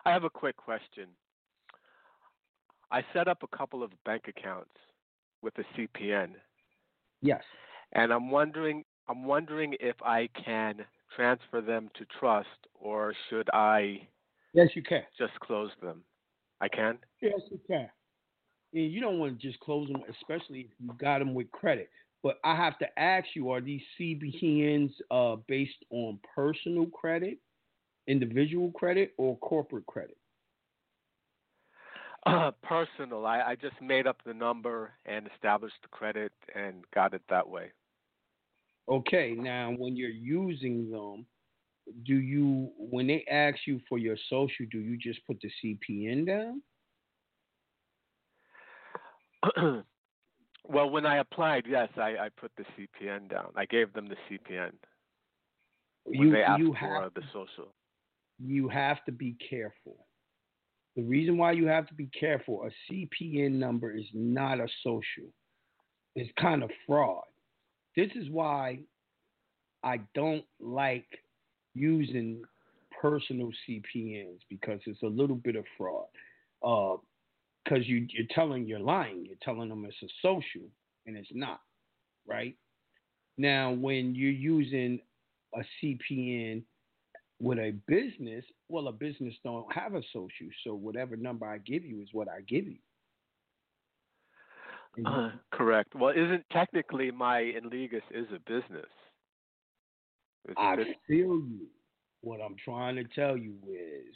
I have a quick question. I set up a couple of bank accounts with a CPN. Yes. And I'm wondering I'm wondering if I can transfer them to trust or should I Yes, you can. Just close them. I can? Yes, you can. And you don't want to just close them, especially if you got them with credit. But I have to ask you: Are these CPNs uh, based on personal credit, individual credit, or corporate credit? Uh, personal. I, I just made up the number and established the credit and got it that way. Okay. Now, when you're using them, do you when they ask you for your social, do you just put the CPN down? well, when I applied, yes, I, I put the CPN down. I gave them the CPN. When you, they asked you for have, the social. You have to be careful. The reason why you have to be careful, a CPN number is not a social. It's kind of fraud. This is why I don't like using personal CPNs because it's a little bit of fraud. Uh, Because you, you're telling you're lying. You're telling them it's a social, and it's not, right? Now, when you're using a CPN with a business, well, a business don't have a social, so whatever number I give you is what I give you. Uh, correct. Well, isn't technically my Enligas is a business? It's I business. feel you. What I'm trying to tell you is,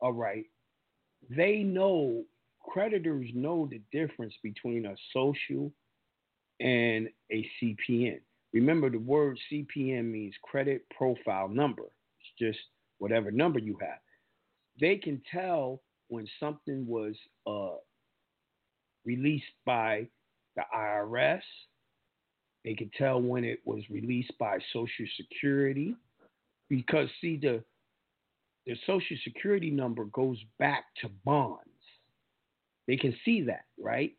all right, they know creditors know the difference between a social and a CPN. Remember, the word CPN means credit profile number. It's just whatever number you have. They can tell when something was uh, released by the IRS. They can tell when it was released by Social Security. Because, see, the, the Social Security number goes back to bonds. They can see that, right?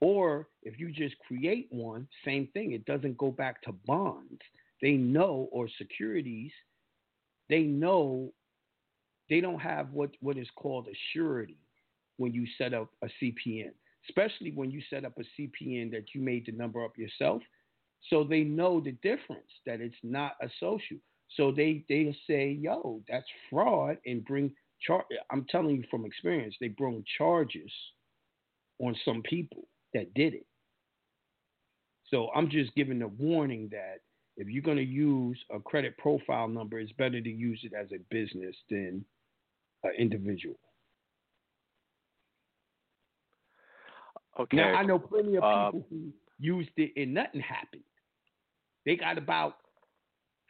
Or if you just create one, same thing. It doesn't go back to bonds. They know, or securities, they know they don't have what, what is called a surety when you set up a CPN, especially when you set up a CPN that you made the number up yourself. So they know the difference that it's not a social. So they they say, "Yo, that's fraud," and bring char. I'm telling you from experience, they bring charges on some people that did it. So I'm just giving a warning that if you're going to use a credit profile number, it's better to use it as a business than an individual. Okay. Now I know plenty of Uh, people who used it and nothing happened. They got about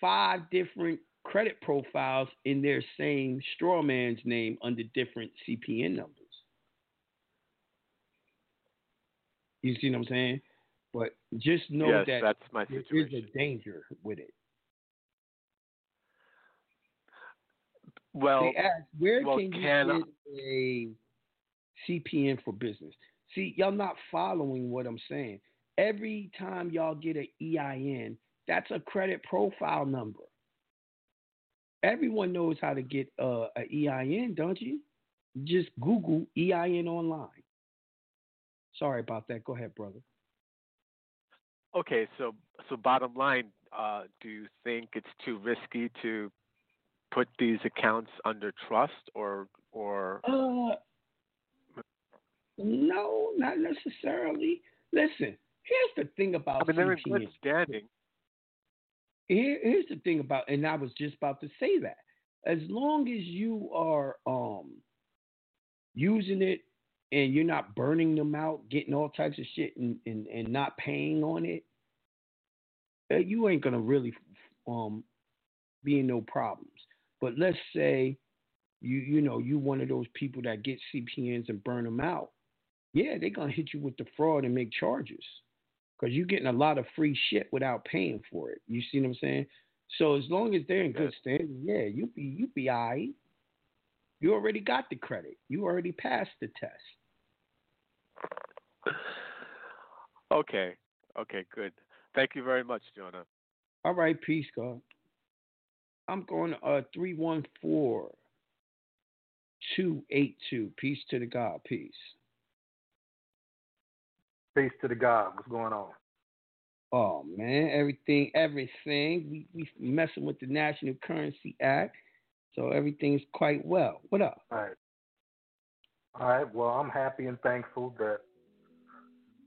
five different credit profiles in their same straw man's name under different CPN numbers. You see what I'm saying? But just know yes, that that's my there situation. is a danger with it. Well, ask, where well, can you get a CPN for business? See, y'all not following what I'm saying. Every time y'all get an EIN, that's a credit profile number. Everyone knows how to get uh, a EIN, don't you? Just Google EIN online. Sorry about that. Go ahead, brother. Okay, so so bottom line, uh, do you think it's too risky to put these accounts under trust, or or Uh, no, not necessarily. Listen, here's the thing about I mean they're in good standing? Here, here's the thing about, and I was just about to say that. As long as you are um using it and you're not burning them out, getting all types of shit, and and, and not paying on it, uh, you ain't gonna really um be in no problems. But let's say you you know you one of those people that get CPNs and burn them out. Yeah, they're gonna hit you with the fraud and make charges because you're getting a lot of free shit without paying for it. You see what I'm saying? So as long as they're in good standing, yeah, you be you be alright. You already got the credit. You already passed the test. Okay, okay, good. Thank you very much, Jonah. All right, peace, God. I'm going to uh three one four two eight two. Peace to the God. Peace. Peace to the God. What's going on? Oh man, everything, everything. We we messing with the National Currency Act, so everything's quite well. What up? All right. All right. Well, I'm happy and thankful that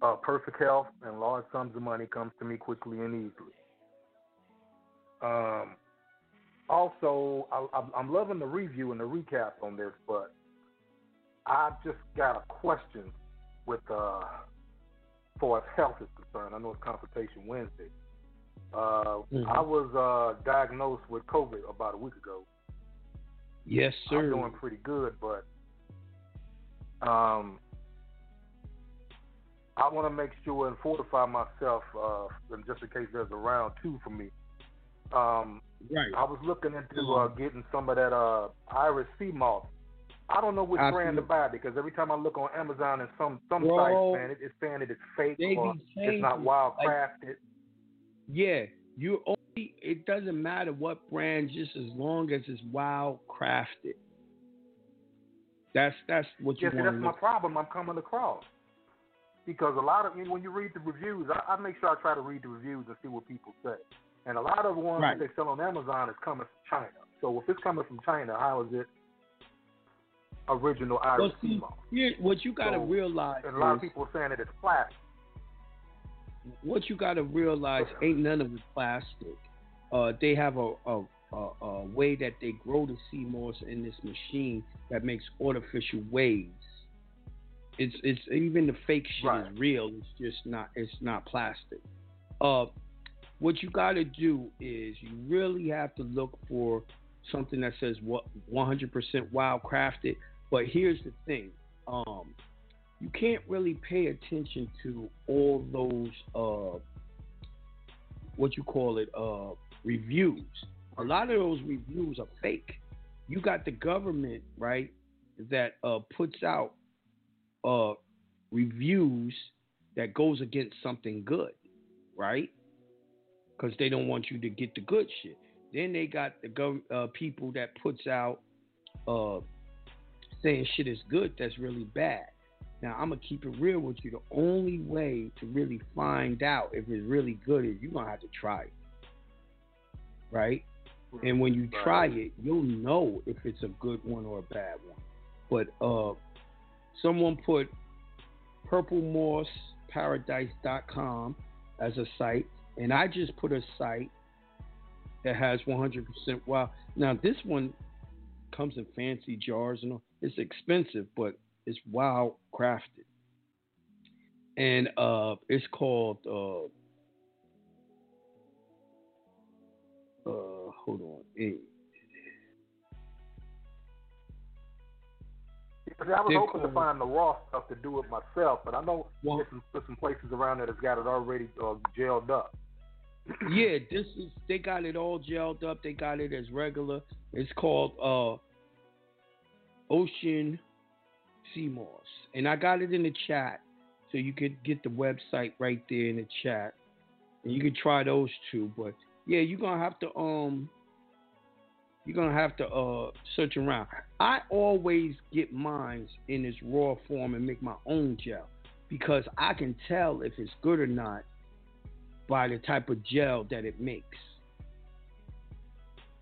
uh, perfect health and large sums of money comes to me quickly and easily. Um, also, I, I'm- I'm loving the review and the recap on this, but I just got a question with uh, for as health is concerned. I know it's Consultation Wednesday. Uh, Mhm. I was uh, diagnosed with COVID about a week ago. Yes, sir. I'm doing pretty good, but um, I want to make sure and fortify myself, uh, and just in case there's a round two for me. Um, Right. I was looking into uh, getting some of that uh, Irish sea moss. I don't know which brand to buy because every time I look on Amazon and some some Bro, sites, man, it, it's saying that it's fake or it's not wild like- Yeah, you only. It doesn't matter what brand, just as long as it's wild crafted. That's that's what you Yes, want that's to my problem. I'm coming across because a lot of when you read the reviews, I, I make sure I try to read the reviews and see what people say. And a lot of the ones Right. that they sell on Amazon is coming from China. So if it's coming from China, how is it original Irish Well, see, here, what you got to So, realize And a lot of people are saying that it's plastic. what you got to realize ain't none of it plastic. Uh, they have a, a, a, a way that they grow the sea moss in this machine that makes artificial waves. It's it's even the fake shit Right. is real. It's just not it's not plastic. Uh, what you got to do is you really have to look for something that says what 100% wild crafted. But here's the thing. Um, you can't really pay attention to all those uh what you call it uh reviews a lot of those reviews are fake you got the government right that uh puts out uh reviews that goes against something good right because they don't want you to get the good shit then they got the gov- uh, people that puts out uh saying shit is good that's really bad now I'm gonna keep it real with you. The only way to really find out if it's really good is you're gonna have to try it, right? And when you try it, you'll know if it's a good one or a bad one. But uh, someone put purplemosseparadise.com as a site, and I just put a site that has 100% wow. Now this one comes in fancy jars and all. It's expensive, but it's wild crafted. And uh it's called uh uh hold on. Eh, I was hoping to find the raw stuff to do it myself, but I know there's, some, there's some places around that's got it already uh, gelled up. yeah, this is they got it all gelled up. They got it as regular. It's called uh Ocean Sea Moss, and I got it in the chat, so you could get the website right there in the chat, and you can try those two. But yeah, you're gonna have to um, you're gonna have to uh search around. I always get mines in its raw form and make my own gel because I can tell if it's good or not by the type of gel that it makes.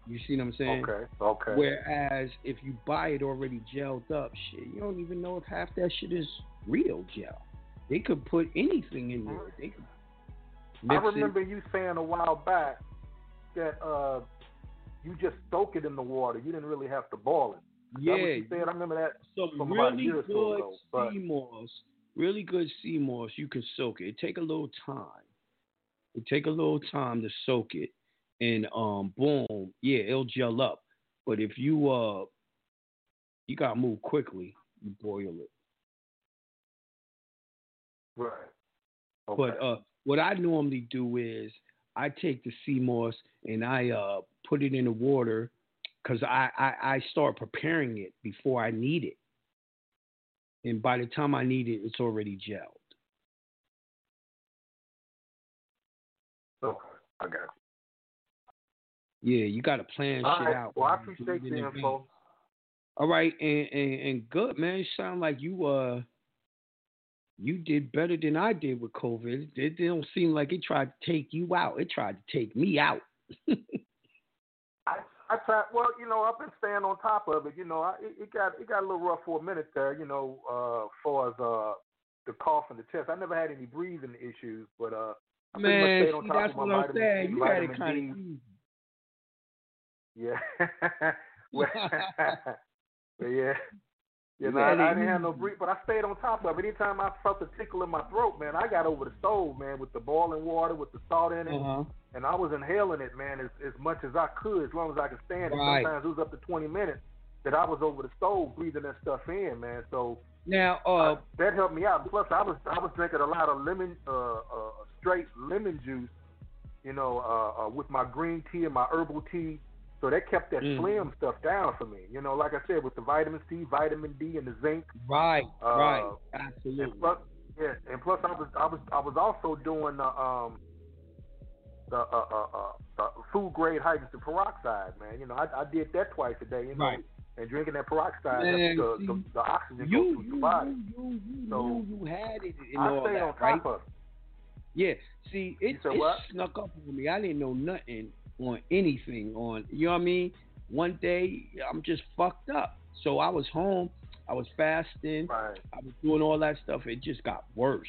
You see what I'm saying? Okay. Okay. Whereas if you buy it already gelled up, shit, you don't even know if half that shit is real gel. They could put anything in there. They could. I mix it. remember you saying a while back that uh, you just soak it in the water. You didn't really have to boil it. Yeah, you said? I remember that some from about a really year or good ago. But sea moss, really good sea moss, you can soak it. It take a little time. It take a little time to soak it, and um, boom, yeah, it'll gel up. But if you uh, you gotta move quickly. You boil it. right. Okay. But uh, what I normally do is I take the sea moss and I uh put it in the water because I, I I start preparing it before I need it, and by the time I need it, it's already gelled. Okay. I got it. Yeah, you got to plan All shit right. out. Well, I appreciate the info. All right, and, and and good man. You sound like you uh you did better than I did with COVID. It, it don't seem like it tried to take you out. It tried to take me out. I I tried. Well, you know, I've been staying on top of it. You know, I, it, it got it got a little rough for a minute there. You know, uh, as far as uh, the cough and the chest. I never had any breathing issues, but uh, I Man, much stayed on see, that's what I'm saying. C, You had it kind of easy. Yeah. well, yeah. Yeah, You no, I, I didn't have no easy. breathe, but I stayed on top of it. Anytime I felt a tickle in my throat, man, I got over the stove, man, with the boiling water, with the salt in it, Uh-huh. and I was inhaling it, man, as as much as I could, as long as I could stand it. Sometimes it was up to 20 minutes that I was over the stove breathing that stuff in, man. So Now, uh, that helped me out. Plus, I was I was drinking a lot of lemon, uh, uh, straight lemon juice, you know, uh, uh, with my green tea and my herbal tea. So that kept that Mm. slim stuff down for me. You know, like I said, with the vitamin C, vitamin D, and the zinc. right, Uh, right, absolutely. And plus, yeah, and plus I was I was I was also doing the um the uh, uh, uh, the food grade hydrogen peroxide, man. You know, I, I did that twice a day. You know, Right. and drinking that peroxide, Man, the, see, the, the oxygen you, goes through you, your body. you, you, you, So, you, had it and I all stayed that, on top right? of it. Yeah. See, it, it what? snuck up on me. I didn't know nothing on anything on. You know what I mean? One day I'm just fucked up. So I was home. I was fasting. Right. I was doing all that stuff. It just got worse,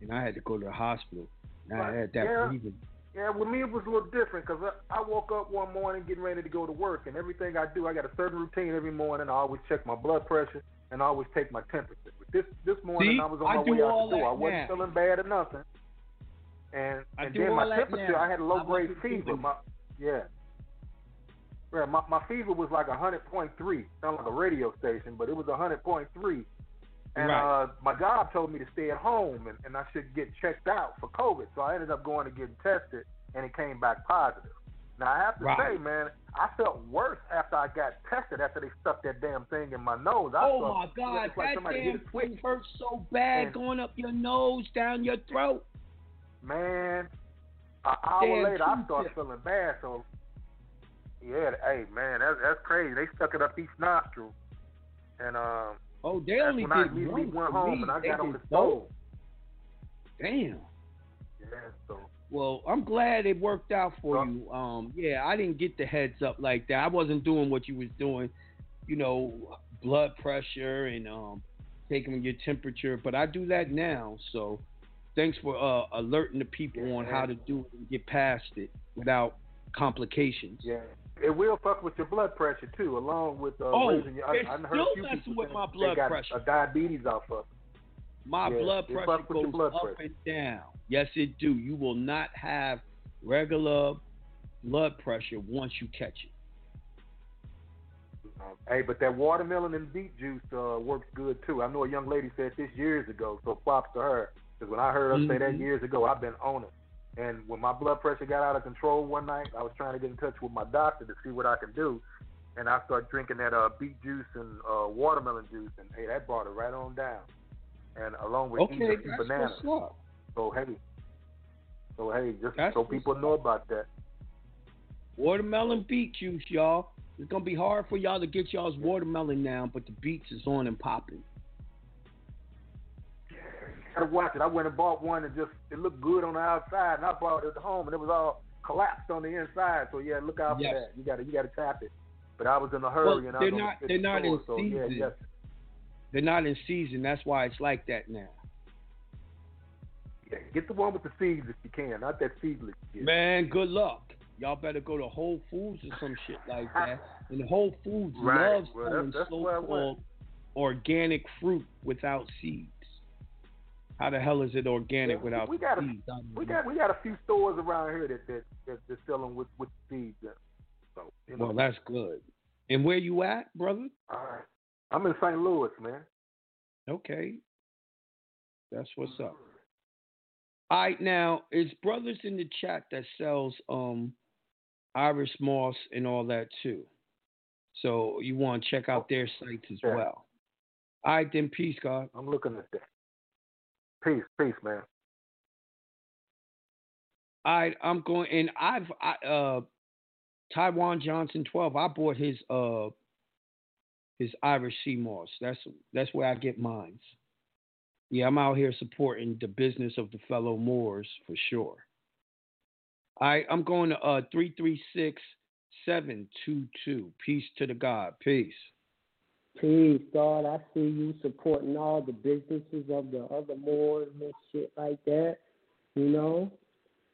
and I had to go to the hospital. And I had that Yeah. breathing. Yeah, with me it was a little different because I, I woke up one morning getting ready to go to work, and everything I do, I got a certain routine every morning. I always check my blood pressure and I always take my temperature. But this this morning See? I was on my do way out the door. I wasn't feeling bad or nothing. And I and then my temperature, now. I had a low grade fever. My yeah. Yeah, my, my fever was like a hundred point three. Sound like a radio station, but it was a hundred point three. And Right. uh, my job told me to stay at home and, and I should get checked out for COVID. So I ended up going to get tested, and it came back positive. Now I have to Right. say, man, I felt worse after I got tested. After they stuck that damn thing in my nose. I Oh felt, my God, like that damn hit a switch. thing hurts so bad And- going up your nose, down your throat. Man, an hour Damn later I started feeling bad. So yeah, hey man, that's that's crazy. They stuck it up each nostril, and um, Oh, they only when I did immediately one went home me. and I They got on the stove. Damn. Yeah, so Well, I'm glad it worked out for you. Um, yeah, I didn't get the heads up like that. I wasn't doing what you was doing, you know, blood pressure and um, taking your temperature. But I do that now. So, thanks for uh, alerting the people on how to do it and get past it without complications. yeah, it will fuck with your blood pressure too, along with uh, Oh, raising your. I, it's I heard still a few messing with my blood got pressure. A diabetes off of. My Yeah, blood pressure fucks with your goes blood up pressure. and down. Yes, it do. You will not have regular blood pressure once you catch it. Um, hey, but that watermelon and beet juice uh, works good too. I know a young lady said this years ago, so props to her. Because when I heard her say that Mhm. years ago, I've been on it. And when my blood pressure got out of control one night, I was trying to get in touch with my doctor to see what I can do. and I started drinking that uh, beet juice and uh, watermelon juice, and hey, that brought it right on down. And along with Okay, eating a few that's bananas. So hey, so hey, just That's so people know about that. Watermelon beet juice, y'all. It's gonna be hard for y'all to get y'all's watermelon now, but the beets is on and popping. Gotta watch it. I went and bought one and just it looked good on the outside, and I brought it home and it was all collapsed on the inside. So yeah, look out Yes. for that. You gotta you gotta tap it. But I was in a hurry Well, and I they're not- the they're not in so yeah, yes. They're not in season. That's why it's like that now. Yeah, get the one with the seeds if you can, not that seedless shit. Man, good luck. Y'all better go to Whole Foods or some shit like that. And Whole Foods Right. loves Well, selling that's- that's where I went. so-called organic fruit without seeds. How the hell is it organic Yeah, without we got a, seeds? We got we got a few stores around here that that that they're selling with with seeds. So you know, Well, that's good. And where you at, brother? all right. I'm in St. Louis, man. Okay. That's what's up. All right, now it's brothers in the chat that sells um Irish moss and all that too. So you want to check out their sites as Yeah. well. All right, then peace, God. I'm looking at that. Peace, peace, man. All right, I'm going and I've I, uh Taiwan Johnson 12. I bought his uh his Irish sea moss. That's that's where I get mines. Yeah, I'm out here supporting the business of the fellow Moors for sure. All right, I'm going to uh three three six seven two two. Peace to the God. Peace. Peace, God. I see you supporting all the businesses of the other Moors and shit like that. You know.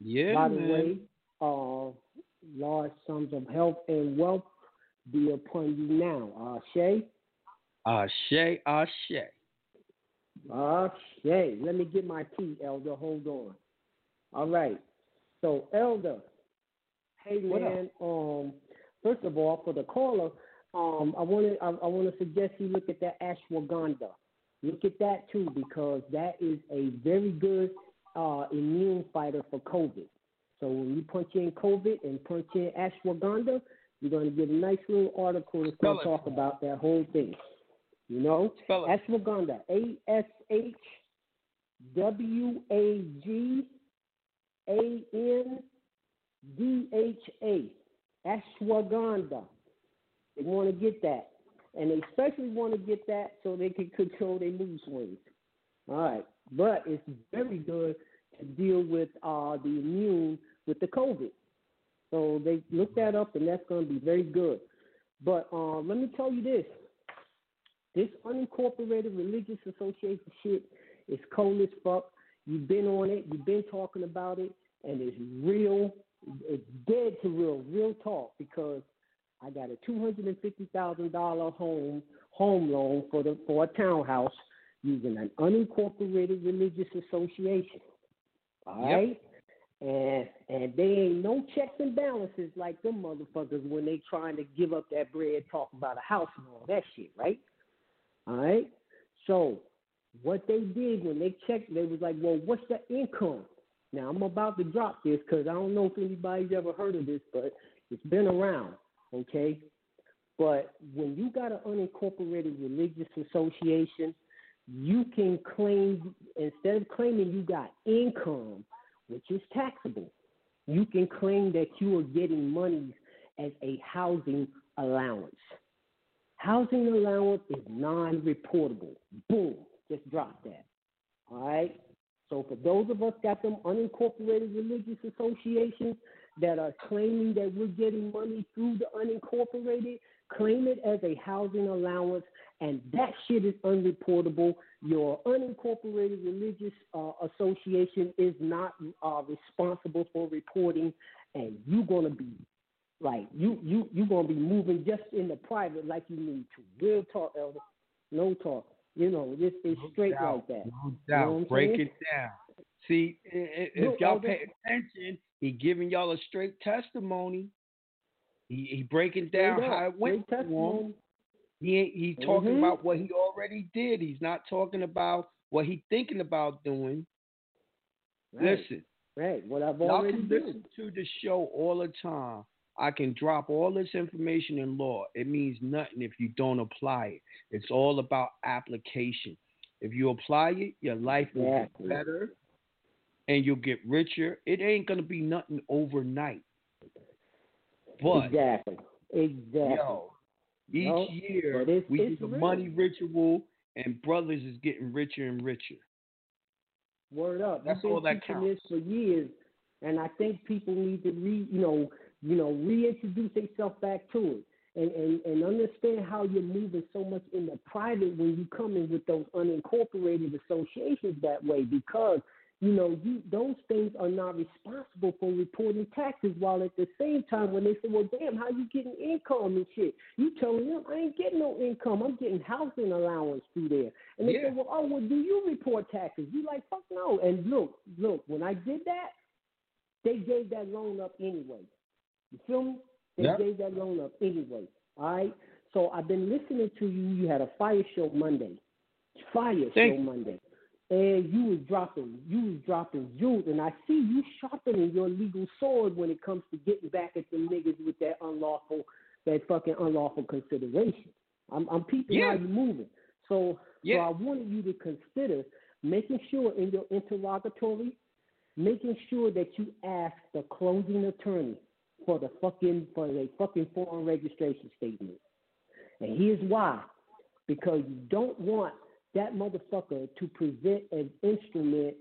Yeah, By the man. way, uh, large sums of health and wealth be upon you now. Uh, Shay. Ashe, Ashe. Uh, Shay. Let me get my tea, Elder. Hold on. All right. So, Elder. Hey, What up? man. Um, first of all, for the caller, um, I want to I, I want to suggest you look at that ashwagandha. Look at that too because that is a very good uh, immune fighter for COVID. So when you punch in COVID and punch in ashwagandha, you're going to get a nice little article that's going to talk about that whole thing. You know, Spell it. ashwagandha, A S H W A G A N D H A, ashwagandha. They want to get that, and they especially want to get that so they can control their mood swings. All right, but it's very good to deal with uh, the immune with the COVID. So they look that up, and that's going to be very good. But uh, let me tell you this: this unincorporated religious association shit is cold as fuck. You've been on it, you've been talking about it, and it's real. It's dead to real, real talk because I got a two hundred and fifty thousand dollar home home loan for the for a townhouse using an unincorporated religious association. All Yep. right? And and they ain't no checks and balances like them motherfuckers when they trying to give up that bread, talk about a house and all that shit, right? All right. So what they did when they checked, they was like, well, what's the income? Now I'm about to drop this because I don't know if anybody's ever heard of this, but it's been around. Okay. But when you got an unincorporated religious association, you can claim instead of claiming you got income, which is taxable, you can claim that you are getting monies as a housing allowance. Housing allowance is non reportable. Boom. Just drop that. All right. So for those of us got them unincorporated religious associations that are claiming that we're getting money through the unincorporated, claim it as a housing allowance, and that shit is unreportable. Your unincorporated religious uh, association is not uh, responsible for reporting, and you're gonna be like you you you're gonna be moving just in the private like you need to. Real talk, elder. No talk. You know, this is straight doubt, like that. No You know doubt. Break saying? it down. See, i- i- if No, y'all Elder- pay attention, he giving y'all a straight testimony. He he breaking down how it went straight for him. testimony. He ain't he talking Mhm. about what he already did. He's not talking about what he thinking about doing. Right. Listen, Right. What I've y'all already can did. listen to the show all the time. I can drop all this information in law. It means nothing if you don't apply it. It's all about application. If you apply it, your life will Exactly. get better and you'll get richer. It ain't gonna be nothing overnight. But exactly, exactly. yo, each No, year it's- we it's do the real. money ritual and brothers is getting richer and richer. Word up. That's all that counts. this for years, and I think people need to re, you know, you know, reintroduce themselves back to it, and, and and understand how you're moving so much in the private when you come in with those unincorporated associations that way, because you know you those things are not responsible for reporting taxes. While at the same time, when they say, "Well, damn, how you getting income and shit?" You telling them, "I ain't getting no income. I'm getting housing allowance through there." And they Yeah. say, "Well, oh, well, do you report taxes?" You like, "Fuck no." And look, look, when I did that, they gave that loan up anyway. You feel me? They Yeah. gave that loan up anyway. All right. So I've been listening to you. You had a fire show Monday, fire Thank show you. Monday, and you was dropping, you was dropping jewels, and I see you sharpening your legal sword when it comes to getting back at the niggas with that unlawful, that fucking unlawful consideration. I'm, I'm peeping Yeah. how you moving. So, Yeah. so I wanted you to consider making sure in your interrogatory, making sure that you ask the closing attorney for the fucking for the fucking foreign registration statement. And here's why. Because you don't want that motherfucker to present an instrument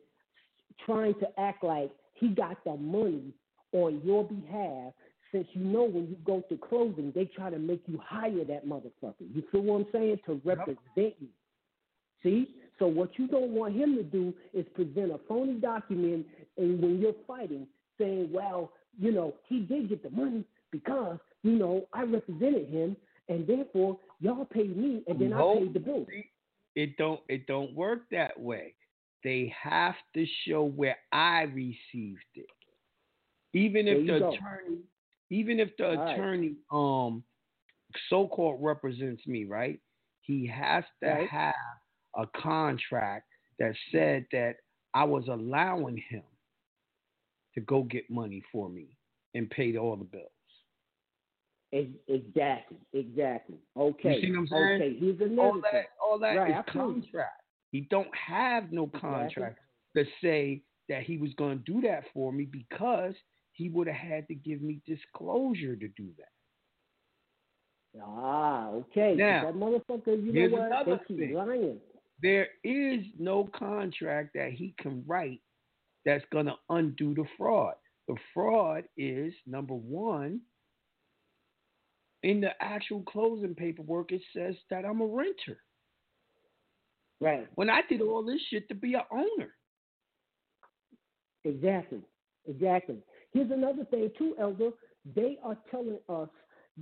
trying to act like he got the money on your behalf since you know when you go to closing they try to make you hire that motherfucker. You feel what I'm saying? To represent you. See? So what you don't want him to do is present a phony document and when you're fighting saying, Well, you know, he did get the money because, you know, I represented him and therefore y'all paid me and then. I paid the bill. It don't it don't work that way. They have to show where I received it. Even if the go. attorney even if the All right. attorney um so called represents me, right? He has to Right. have a contract that said that I was allowing him to go get money for me and pay all the bills. Ex- Exactly, exactly. Okay. You see what I'm saying? Okay, here's another all thing. that, all that Right, is I feel you. contract. He don't have no contract to say that he was going to do that for me because he would have had to give me disclosure to do that. Ah, okay. Now, that motherfucker, you here's know what? another they keep lying. There is no contract that he can write that's going to undo the fraud. The fraud is number one. In the actual closing paperwork, it says that I'm a renter. Right. When I did all this shit to be an owner. Exactly. Exactly. Here's another thing too, Elder. They are telling us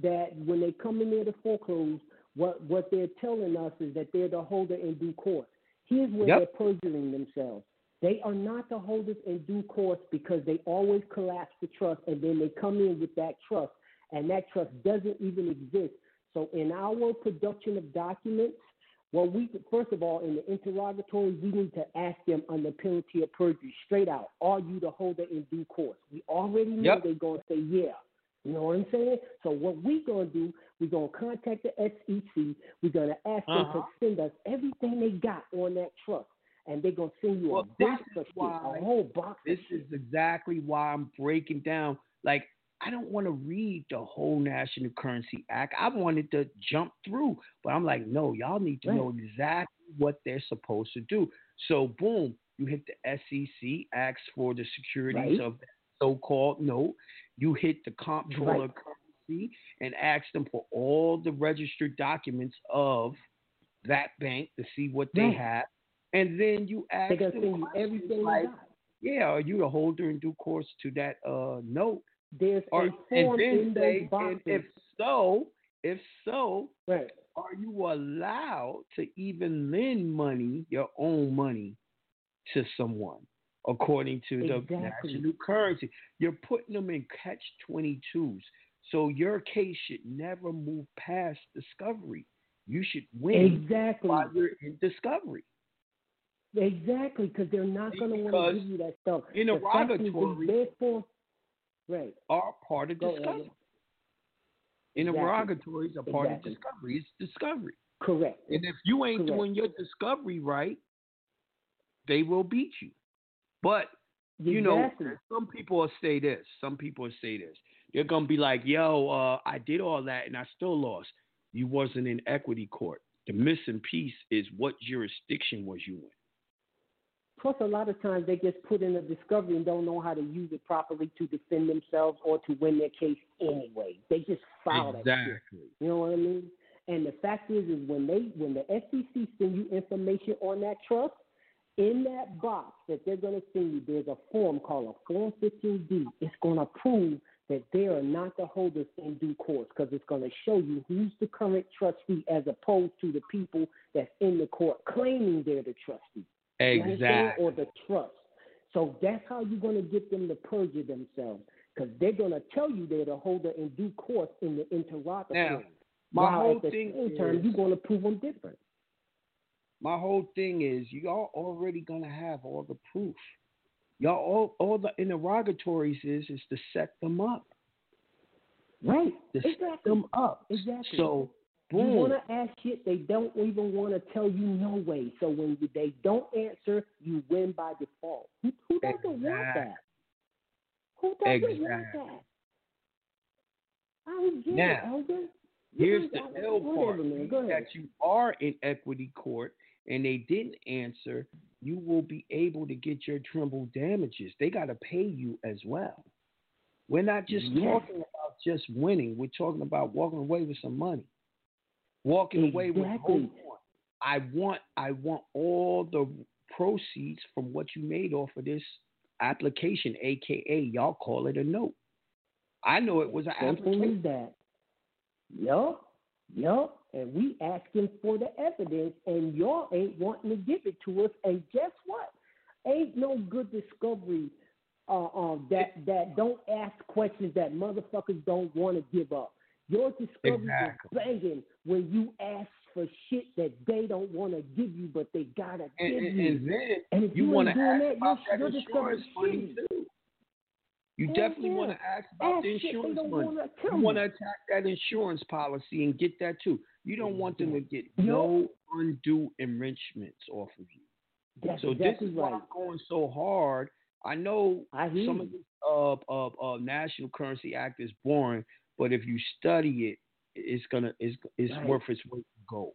that when they come in there to foreclose, what what they're telling us is that they're the holder in due course. Here's where Yep. they're perjuring themselves. They are not the holders in due course because they always collapse the trust and then they come in with that trust and that trust doesn't even exist. So in our production of documents, well, we first of all in the interrogatory we need to ask them under penalty of perjury, straight out, are you the holder in due course? We already know Yep. they're gonna say yeah. You know what I'm saying? So what we gonna do? We're gonna contact the SEC. We're gonna ask them Uh-huh. to send us everything they got on that trust, and they're gonna send you Well, a box of shit, a whole box. This is exactly why I'm breaking down. Like, I don't want to read the whole National Currency Act. I wanted to jump through, but I'm like, no, y'all need to Right. know exactly what they're supposed to do. So, boom, you hit the SEC, asks for the securities Right. of that so-called note. You hit the comptroller Right. currency and ask them for all the registered documents of that bank to see what they have, and then you ask them send you questions everything like, yeah, are you the holder in due course to that uh note? There's Or, a and form then in those and boxes. if so, if so, right. are you allowed to even lend money, your own money, to someone according to the Exactly. national currency? You're putting them in catch twenty twos. So your case should never move past discovery. You should win Exactly. while you're in discovery. Exactly, because they're not going to want to give you that stuff. The is, interrogatories their form, right? are part of Go, discovery. Interrogatories are part Exactly. of discovery. It's discovery. Correct. And if you ain't Correct. doing your discovery right, they will beat you. But you know, some people will say this. Some people will say this. They're gonna be like, "Yo, uh, I did all that and I still lost. You wasn't in equity court. The missing piece is what jurisdiction was you in." Plus, a lot of times they just put in a discovery and don't know how to use it properly to defend themselves or to win their case anyway. They just file that shit. Exactly. You know what I mean? And the fact is, is when they when the SEC send you information on that trust, in that box that they're going to send you, there's a form called a Form 15D. It's going to prove that they are not the holders in due course because it's going to show you who's the current trustee as opposed to the people that's in the court claiming they're the trustee. Exactly. Or the trust. So that's how you're going to get them to perjure themselves because they're going to tell you they're the holder in due course in the interrogatory. Now, my While whole at the thing same time, is- you're going to prove them different. My whole thing is y'all already gonna have all the proof. Y'all all all the interrogatories is is to set them up. Right. To set them up. Exactly. So You hmm. want to ask shit, they don't even want to tell you no way. So when you, they don't answer, you win by default. Who, who doesn't want that? Who doesn't want that? I don't get it, Now, Elder. Here's the whatever, part. ahead. That you are in equity court and they didn't answer, you will be able to get your treble damages. They gotta pay you as well. We're not just Yes. talking about just winning. We're talking about walking away with some money. Walking away with Exactly. hold on. I want I want all the proceeds from what you made off of this application, aka y'all call it a note. I know it was an Simple application. as that. Yup. Yup. And we asking for the evidence, and y'all ain't wanting to give it to us. And guess what? Ain't no good discovery uh, uh, that that don't ask questions that motherfuckers don't want to give up. Your discovery Exactly. is banging when you ask for shit that they don't want to give you, but they gotta And, give and, you. and then And if you you want to ask that, your- that insurance money too. You Hell definitely yeah. want to ask about Ask the insurance money. You want to attack that insurance policy and get that too. You don't want them to get no undue enrichments off of you. That's so exactly this is why right. I'm going so hard. I know I some of this uh, uh, uh, National Currency Act is boring, but if you study it, it's gonna it's it's Right. worth its weight in gold.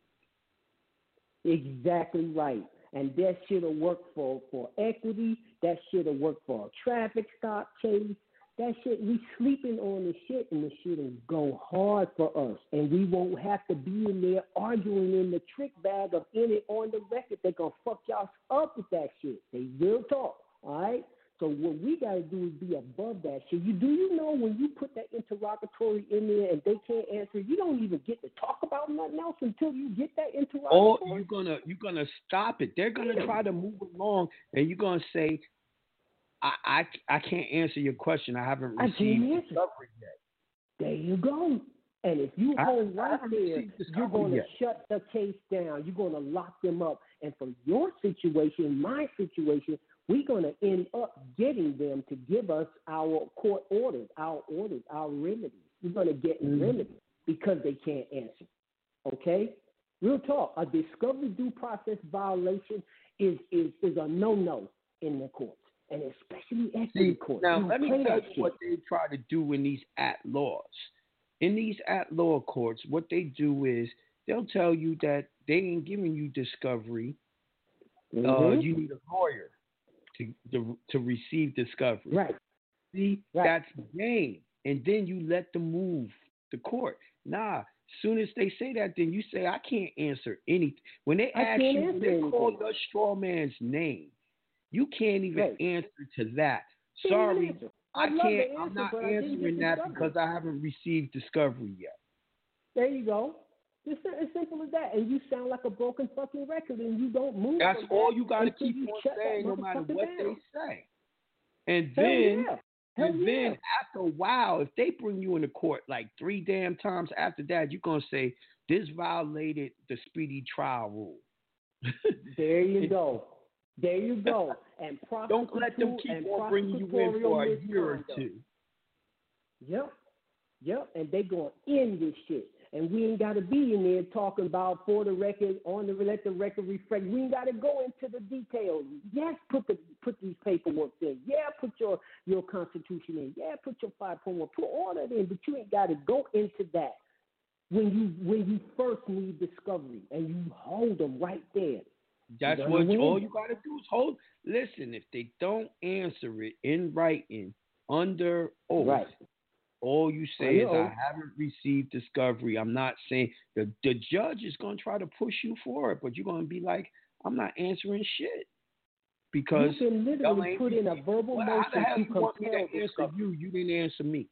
Exactly right. And that shit'll work for, for equity. That shit'll work for a traffic stop case. That shit, we sleeping on the shit, and the shit'll go hard for us. And we won't have to be in there arguing in the trick bag of in it on the record. They gonna fuck y'all up with that shit. They will talk. All right. So what we gotta do is be above that shit. You do you know when you put that interrogatory in there and they can't answer, you don't even get to talk about nothing else until you get that oh, interrogatory. Or you're gonna you're gonna stop it. They're gonna try to move along, and you're gonna say, "I I, I can't answer your question. I haven't received answer. discovery yet." There you go. And if you hold I right there, you're going to shut the case down. You're going to lock them up. And for your situation, my situation, we're going to end up getting them to give us our court orders, our orders, our remedies. We're going to get Mhm. remedies because they can't answer. Okay? Real talk. A discovery due process violation is is, is a no no in the courts, and especially equity courts. now You let me tell you what they try to do in these at laws. In these at law courts, what they do is they'll tell you that they ain't giving you discovery. Uh, Mhm. you need a lawyer to to, to receive discovery. Right. See, that's game. And then you let them move the court. Nah, soon as they say that, then you say, I can't answer anything. When they I ask you, they call your straw man's name, you can't even Right. answer to that. Can't Sorry, answer. I to can't. I'm answer, not I didn't answering that because I haven't received discovery yet. There you go. It's as simple as that. And you sound like a broken fucking record, and you don't move. That's all you got to keep on saying, no matter what down. they say. And Hell then, yeah. Hell and then after a while, if they bring you into court like three damn times after that, you're gonna say this violated the speedy trial rule. There you go. There you go. And Don't let them keep on bringing you in for a year or two. Yep. Yep, and they gonna end this shit. And we ain't gotta be in there talking about for the record, on the let the record reflect. We ain't gotta go into the details. Yes, put the put these paperwork in. Yeah, put your your constitution in. Yeah, put your five point one. Put all that in, but you ain't gotta go into that when you when you first need discovery and you hold them right there. That's what you, all you gotta do is hold. Listen, if they don't answer it in writing under oath, Right. All you oh, say is I haven't received discovery. I'm not saying the the judge is gonna try to push you for it, but you're gonna be like, I'm not answering shit because you can literally put in a verbal Well, motion to me to compel answer discovery. you? You didn't answer me.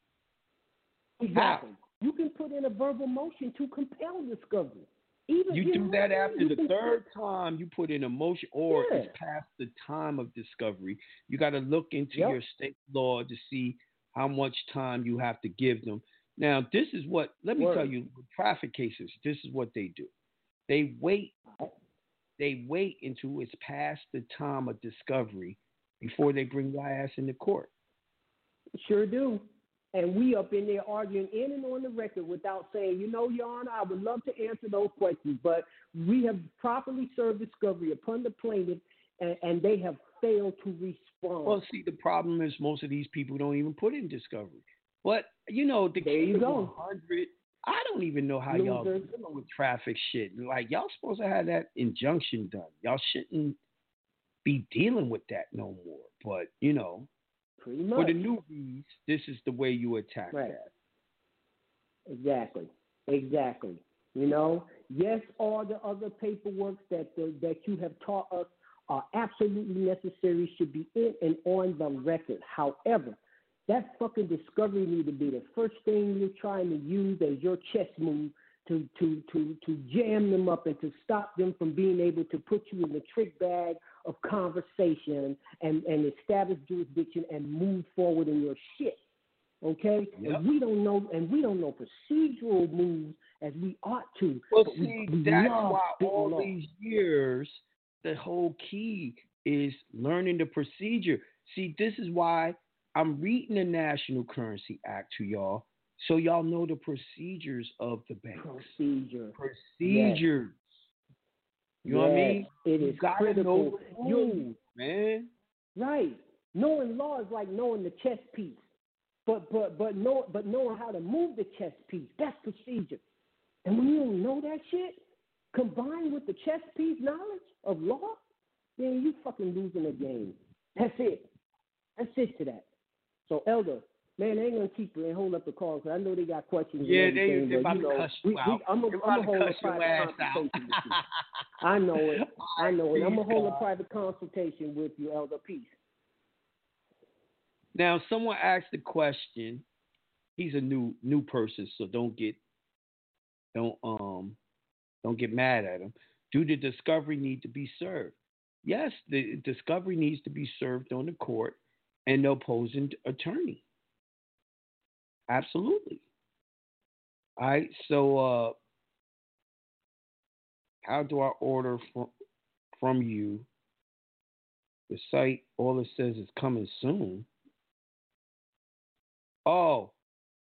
Exactly. You can put in a verbal motion to compel discovery. Even You you do that after the third time you put in a motion, or Yeah. it's past the time of discovery. You got to look into Yep. your state law to see how much time you have to give them. Now, this is what, let me Word. tell you, traffic cases, this is what they do. They wait, they wait until it's past the time of discovery before they bring your ass into court. Sure do. And we up in there arguing in and on the record without saying, you know, Your Honor, I would love to answer those questions, but we have properly served discovery upon the plaintiff, and, and they have failed to respond. Well, see, the problem is most of these people don't even put in discovery. But you know, the There you go. 100. I don't even know how y'all Losers. dealing with traffic shit. Like y'all supposed to have that injunction done. Y'all shouldn't be dealing with that no more. But you know, Pretty for the newbies, this is the way you attack Right. that. Exactly. Exactly. You know, yes, all the other paperwork that the, that you have taught us are absolutely necessary, should be in and on the record. However, that fucking discovery need to be the first thing you're trying to use as your chess move to to to to jam them up and to stop them from being able to put you in the trick bag of conversation and and establish jurisdiction and move forward in your shit. Okay, Yep. and we don't know, and we don't know procedural moves as we ought to. Well, but we- see, we that's why all law. these years, the whole key is learning the procedure. See, this is why I'm reading the National Currency Act to y'all, so y'all know the procedures of the banks. procedure. Procedures. You know what I mean? It You is gotta critical. know You- man. Right. Knowing law is like knowing the chess piece. But but but know but knowing how to move the chess piece, that's procedure. And when you don't know that shit, combined with the chess piece knowledge of law, then you fucking losing the game. That's it. That's it to that. So elder, man, they ain't gonna keep and hold up the call because I know they got questions. Yeah, they they about you to know, cuss you we, out. I'm gonna hold a private ass out. consultation with you. I know it. I know it. I'm gonna hold a private consultation with you, Elder. Peace. Now, someone asked the question. He's a new new person, so don't get don't um don't get mad at him. Do the discovery need to be served? Yes, the discovery needs to be served on the court and the opposing attorney. Absolutely. All right. So, uh, how do I order from from you? The site, all it says is coming soon. Oh,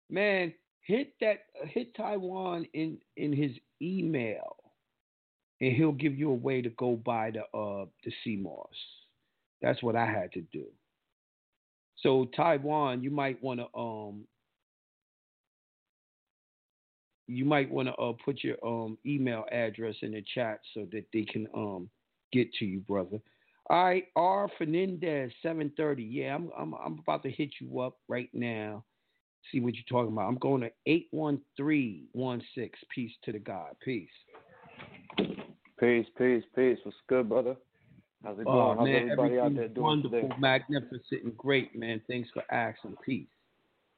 man, hit that hit Taiwan in in his email, and he'll give you a way to go buy the uh the sea moss. That's what I had to do. So Taiwan, you might want to um you might want to uh, put your um email address in the chat so that they can um get to you, brother. All right, R Fernandez, seven thirty. Yeah, I'm I'm I'm about to hit you up right now. See what you're talking about. I'm going to eight one three one six. Peace to the God. Peace. Peace, peace, peace. What's good, brother? How's it Oh going? How's man, everybody out there doing wonderful, today? magnificent, and great, man. Thanks for asking. Peace.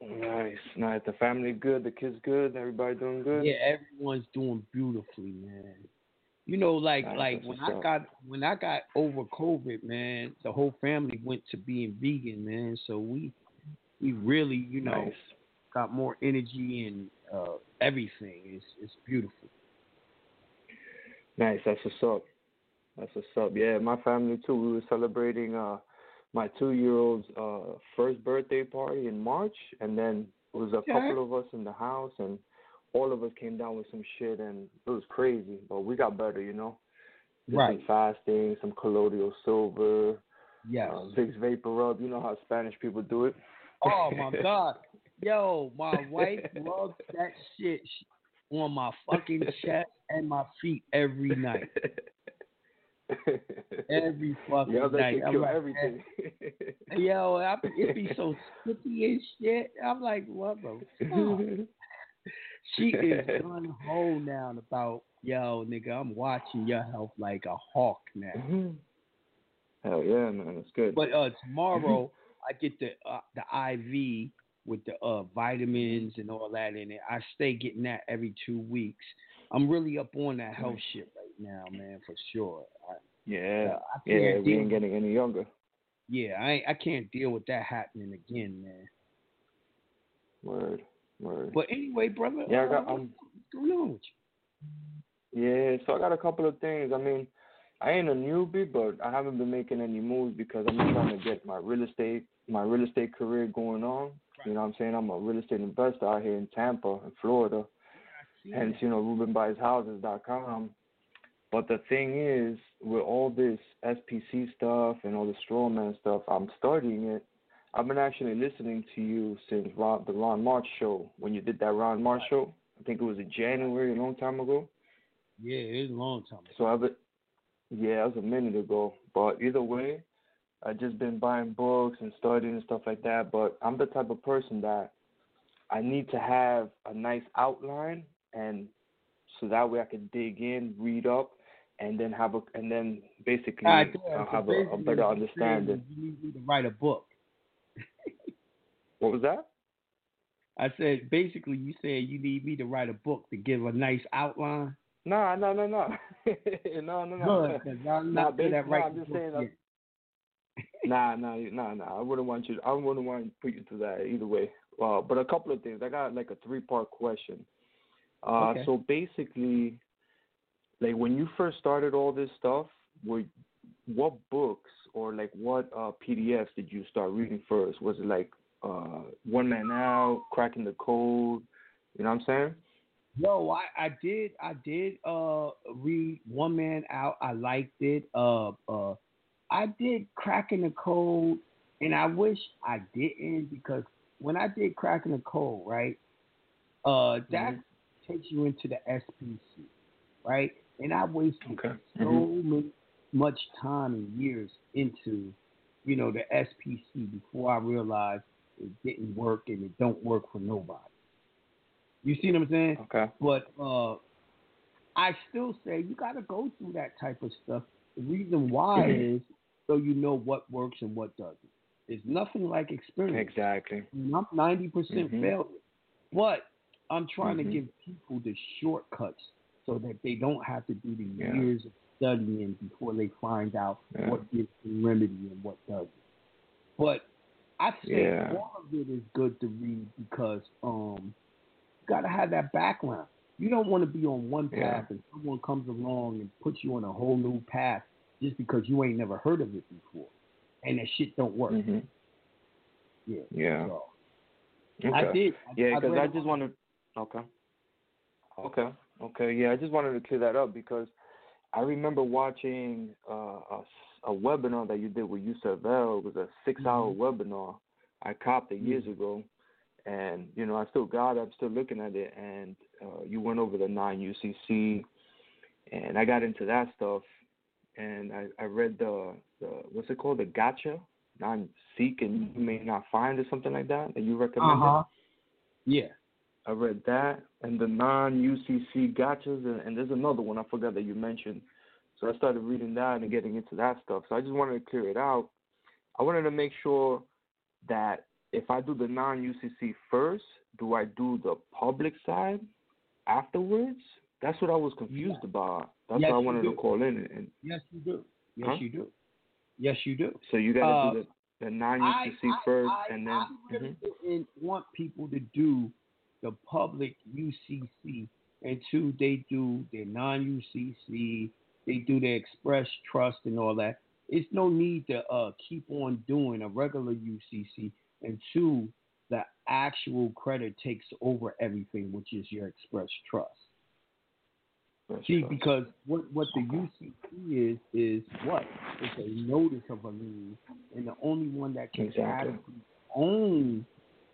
Nice, nice. The family good, the kids good, everybody doing good. Yeah, everyone's doing beautifully, man. You know, like Nice, like when I up. got when I got over COVID, man, the whole family went to being vegan, man. So we we really, you know, Nice. Got more energy and uh, everything. It's it's beautiful. Nice, that's what's up. That's what's up. Yeah, my family too. We were celebrating uh my two year old's uh first birthday party in March and then It was a Okay. couple of us in the house, and all of us came down with some shit, and it was crazy. But we got better, you know. Did Right. Some fasting, some colloidal silver, Yes. uh, Vicks VapoRub. You know how Spanish people do it. Oh my God, yo, my wife loves that shit on my fucking chest and my feet every night. Every fucking yeah, that night. I'm like, everything. Yo, I, it be so sticky and shit. I'm like, what the fuck? She is gun ho now about yo, nigga. I'm watching your health like a hawk now. Hell yeah, man, it's good. But uh, tomorrow I get the uh, the IV with the uh, vitamins and all that in it. I stay getting that every two weeks. I'm really up on that health shit right now, man, for sure. I, yeah, I yeah, we ain't getting any younger. yeah, I I can't deal with that happening again, man. Word, word. But anyway, brother, Yeah, I got uh, um. what's going on with you? Yeah, so I got a couple of things. I mean, I ain't a newbie, but I haven't been making any moves because I'm trying to get my real estate, my real estate career going on. You know what I'm saying? I'm a real estate investor out here in Tampa, in Florida. Hence, you know, RubenBuysHouses.com. But the thing is, with all this SPC stuff and all the strawman stuff, I'm studying it. I've been actually listening to you since Ron, the Ron March show. When you did that Ron March show, I think it was in January, a long time ago. Yeah, it's a long time. Ago. So I've been, yeah, it was a minute ago. But either way, I've just been buying books and studying and stuff like that. But I'm the type of person that I need to have a nice outline, and so that way I can dig in, read up, and then have a, and then basically God damn, I'll so have a, a better what you're saying understanding. You need me to write a book. What was that? I said basically you said you need me to write a book to give a nice outline. No, no, no, no, no, no, no. Good, I'm Nah, not good at writing I'm just saying. Uh, nah, nah, nah, nah. I wouldn't want you. I wouldn't want to put you through that either way. Uh, but a couple of things. I got like a three-part question. Uh, Okay. So basically, like when you first started all this stuff, were what books or like what uh, PDFs did you start reading first? Was it like uh, One Man Out, Cracking the Code? You know what I'm saying? No, I, I did I did uh read One Man Out. I liked it. Uh uh I did Cracking the Code and I wish I didn't because when I did Cracking the Code, right? Uh that takes you into the SPC, right? And I wasted so many, much time and years into, you know, the SPC before I realized it didn't work and it don't work for nobody. You see what I'm saying? Okay. But uh, I still say you got to go through that type of stuff. The reason why is so you know what works and what doesn't. It's nothing like experience. Exactly. I'm 90% Mhm. failure. But I'm trying Mhm. to give people the shortcuts so that they don't have to do the Yeah. years of studying before they find out Yeah. what gives them remedy and what doesn't. But I think Yeah. all of it is good to read because um, you got to have that background. You don't want to be on one path and someone comes along and puts you on a whole new path just because you ain't never heard of it before, and that shit don't work. Mhm. Yeah. Yeah. So, Okay. I did. I- Yeah, because read I just wanted. Okay. Okay. Okay. Yeah, I just wanted to clear that up because I remember watching uh, a, s- a webinar that you did with Yusuf Bell. It was a six-hour Mm-hmm. webinar. I copped it years ago, and you know I still got it. I'm still looking at it, and uh, you went over the nine UCC, and I got into that stuff, and I, I read the the what's it called the gotcha non-seek and you may not find or something like that that you recommended. Uh-huh. Yeah. I read that and the non-UCC gotchas, and, and there's another one I forgot that you mentioned. So I started reading that and getting into that stuff. So I just wanted to clear it out. I wanted to make sure that if I do the non-UCC first, do I do the public side afterwards? That's what I was confused about. That's Yes, why I wanted to call in. And, Yes, you do. Yes, Huh? you do. Yes, you do. so you got to Uh, do the, the non-UCC I- first, I- and then. I really didn't want people to do the public UCC until they do their non-UCC, they do their express trust and all that. It's no need to uh, keep on doing a regular UCC until the actual credit takes over everything, which is your express trust. See, because what what the UCC is is what? It's a notice of a lien, and the only one that can Exactly. actually own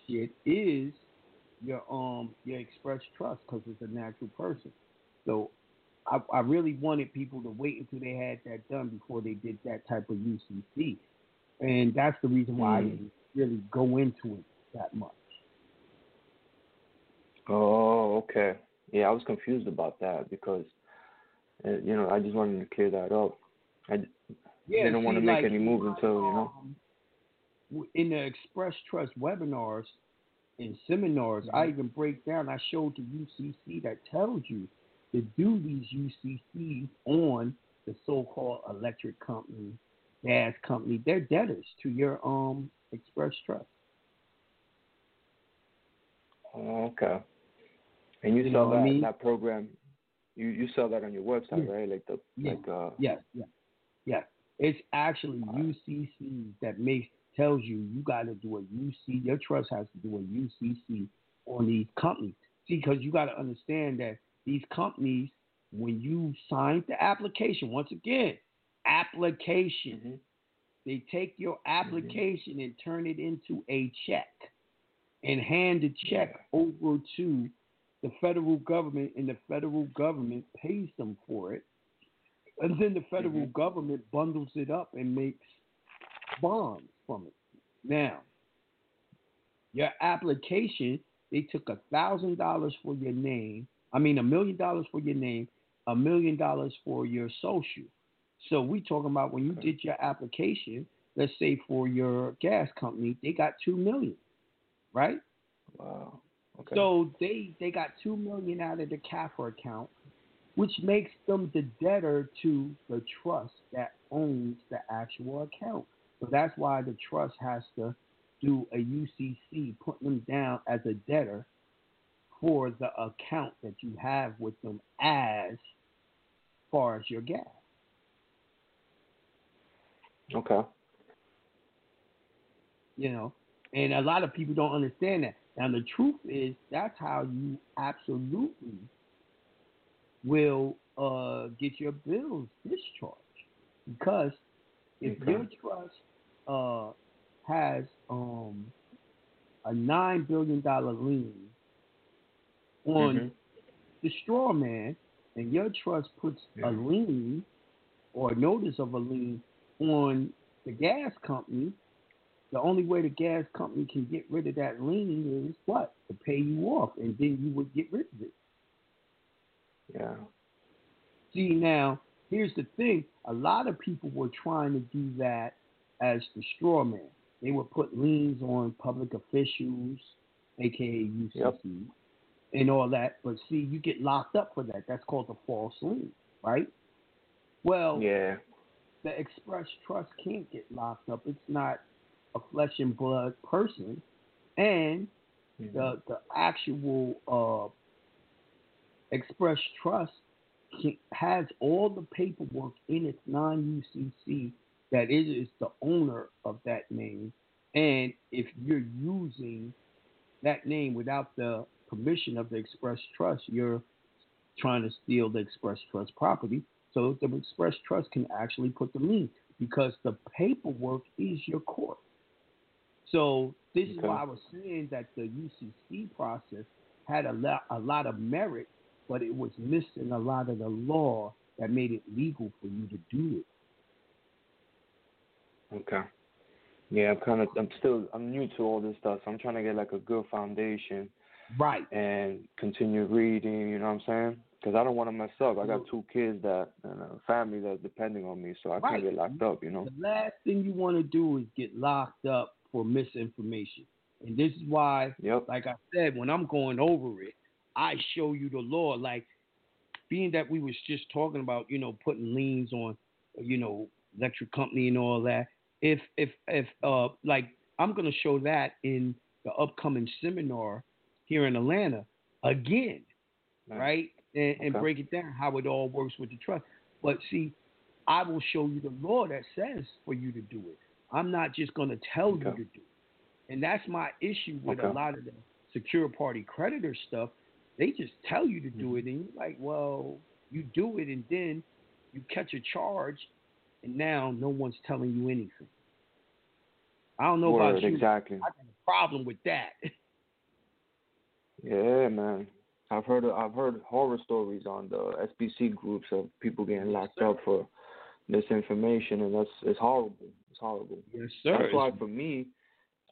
shit is your um your express trust because it's a natural person. So I, I really wanted people to wait until they had that done before they did that type of UCC, and that's the reason why I Mm. didn't really go into it that much. Oh, okay. Yeah, I was confused about that because, uh, you know, I just wanted to clear that up. I Yeah, didn't want to make like, any moves until, you know. in the Express Trust webinars and seminars, I Mm-hmm. even break down. I showed the UCC that tells you to do these UCCs on the so-called electric company, gas company. They're debtors to your um Express Trust. Oh, okay. And you, You sell that I mean? that program. You you sell that on your website, Yeah. right? Like the Yeah. like uh. Yes, yes, yes. It's actually UCC that makes tells you you got to do a UC. Your trust has to do a UCC on these companies. See, because you got to understand that these companies, when you sign the application, once again, application, they take your application and turn it into a check and hand the check over to the federal government, and the federal government pays them for it. And then the federal mm-hmm. government bundles it up and makes bonds from it. Now, your application, they took a thousand dollars for your name. I mean, a million dollars for your name, a million dollars for your social. So we talking about when you did your application, let's say for your gas company, they got two million, right? Wow. Okay. So they they got two million out of the CAFR account, which makes them the debtor to the trust that owns the actual account. So that's why the trust has to do a UCC, putting them down as a debtor for the account that you have with them as far as your gas. Okay. you know. And a lot of people don't understand that. Now the truth is that's how you absolutely will uh, get your bills discharged. Because if Okay. your trust uh, has um, a nine billion dollar lien on Mhm. the straw man, and your trust puts a lien or notice of a lien on the gas company, the only way the gas company can get rid of that lien is what? To pay you off, and then you would get rid of it. Yeah. See, now, here's the thing a lot of people were trying to do that as the straw man. They would put liens on public officials, aka UCC, and all that. But see, you get locked up for that. That's called a false lien, right? Well, Yeah. the express trust can't get locked up. It's not a flesh and blood person, and the the actual uh, express trust can, has all the paperwork in its non-UCC that it is the owner of that name, and if you're using that name without the permission of the express trust, you're trying to steal the express trust property. So the express trust can actually put the lien because the paperwork is your court. So this is why I was saying that the UCC process had a lot, a lot of merit, but it was missing a lot of the law that made it legal for you to do it. Okay. Yeah, I'm kind of. I'm still. I'm new to all this stuff, so I'm trying to get like a good foundation. Right. And continue reading. You know what I'm saying? Because I don't want to mess up. I got two kids that and a family that's depending on me, so I Right. can't get locked up. You know. The last thing you want to do is get locked up for misinformation. And this is why, like I said, when I'm going over it, I show you the law. Like, being that we was just talking about, you know, putting liens on, you know, electric company and all that. If if if uh like I'm gonna show that in the upcoming seminar here in Atlanta again, right? And, and break it down how it all works with the trust. But see, I will show you the law that says for you to do it. I'm not just going to tell you to do it. And that's my issue with Okay. a lot of the secure party creditor stuff. They just tell you to do mm-hmm. it, and you're like, well, you do it, and then you catch a charge, and now no one's telling you anything. I don't know Word, about you. exactly. I got a problem with that. Yeah, man. I've heard I've heard horror stories on the SPC groups of people getting locked up for misinformation, and that's it's horrible. Horrible. Yes, sir. That's why for me,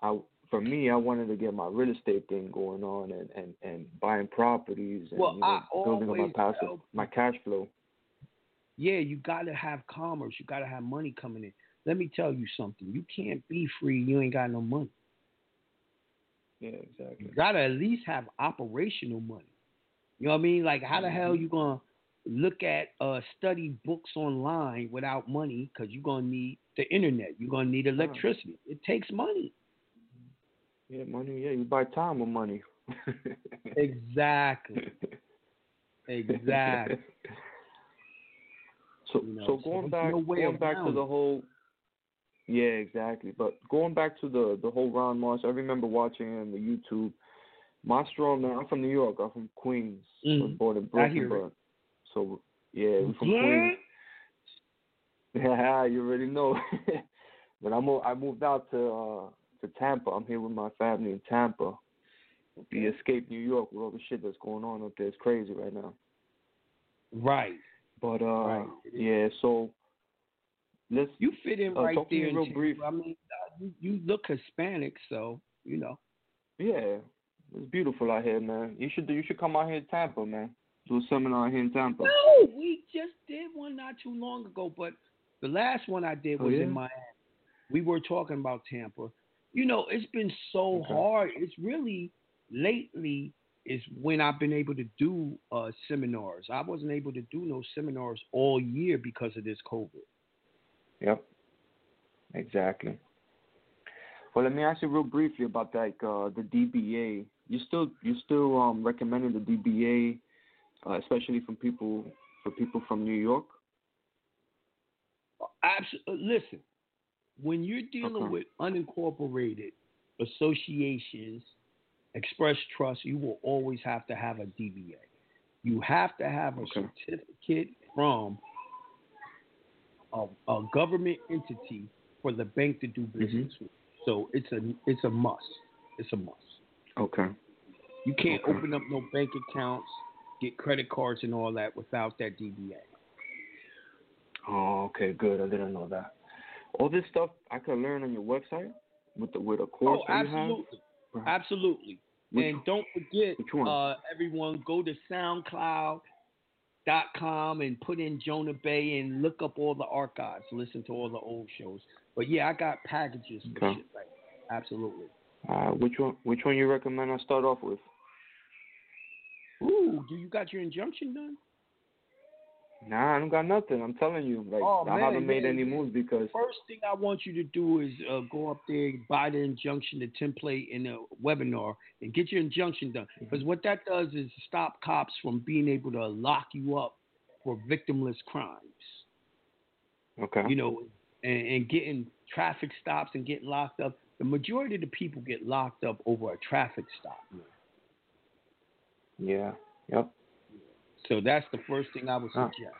I for me I wanted to get my real estate thing going on and and and buying properties and Well, you know, I building up my passive tell my cash flow. yeah, you got to have commerce. You got to have money coming in. Let me tell you something. You can't be free. You ain't got no money. Yeah, exactly. You got to at least have operational money. You know what I mean? Like, how the mm-hmm. hell you gonna look at uh study books online without money? Because you're gonna need the internet. You're gonna need electricity. It takes money. Yeah, money. Yeah, you buy time with money. Exactly. Exactly. So You know, so so going there's back no going back to the whole Yeah, exactly. But going back to the the whole Ron Moss, I remember watching him on the YouTube. My strong man, I'm from New York, I'm from Queens. I was born in Brooklyn, so yeah, we're from Yeah? Queens. Yeah, you already know. but I moved I moved out to uh to Tampa. I'm here with my family in Tampa. We escaped New York with all the shit that's going on up there. It's crazy right now. Right. But uh Right. yeah, so let's You fit in uh, right talk to me there. real Tampa. brief. I mean, uh, you, you look Hispanic, so you know. Yeah, it's beautiful out here, man. You should you should come out here to Tampa, man. Do a seminar here in Tampa. No, we just did one not too long ago, but the last one I did Oh, was yeah? in Miami. We were talking about Tampa. You know, it's been so Okay. hard. It's really lately is when I've been able to do uh, seminars. I wasn't able to do no seminars all year because of this COVID. Yep. Exactly. Well, let me ask you real briefly about like uh, the DBA. You still you still um recommending the DBA, uh, especially from people for people from New York. Absolutely. Listen, when you're dealing Okay. with unincorporated associations, express trust, you will always have to have a DBA. You have to have a Okay. certificate from a, a government entity for the bank to do Mm-hmm. business with. So it's a it's a must. It's a must. Okay. You can't Okay. open up no bank accounts, get credit cards and all that without that DBA. Oh, okay, good. I didn't know that. All this stuff I could learn on your website with the with a course Oh, that you have. absolutely. Absolutely. Which- and don't forget, uh, everyone, go to SoundCloud.com and put in Jonah Bey and look up all the archives. Listen to all the old shows. But yeah, I got packages for Okay. shit like that. Absolutely. Uh, which one? Which one you recommend I start off with? Do you got your injunction done? Nah, I don't got nothing. I'm telling you, like Oh, I man, haven't made yeah, any moves because First thing I want you to do is uh, go up there, buy the injunction, the template, in the webinar, and get your injunction done. Mm-hmm. Because what that does is stop cops from being able to lock you up for victimless crimes. okay, You know, and, and getting traffic stops and getting locked up. The majority of the people get locked up over a traffic stop. man. yeah, yep. So that's the first thing I would Huh. suggest.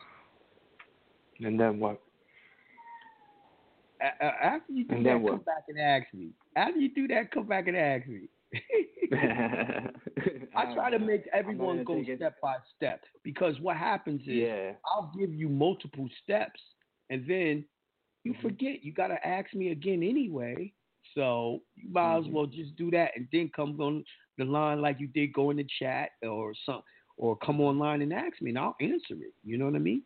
And then what? A- after you do And that, come what? back and ask me. After you do that, come back and ask me. I try to make everyone go step by step because what happens is Yeah. I'll give you multiple steps and then you Mm-hmm. forget. You got to ask me again anyway. So you might Mm-hmm. as well just do that and then come on the line like you did, go in the chat or some, or come online and ask me and I'll answer it. You know what I mean?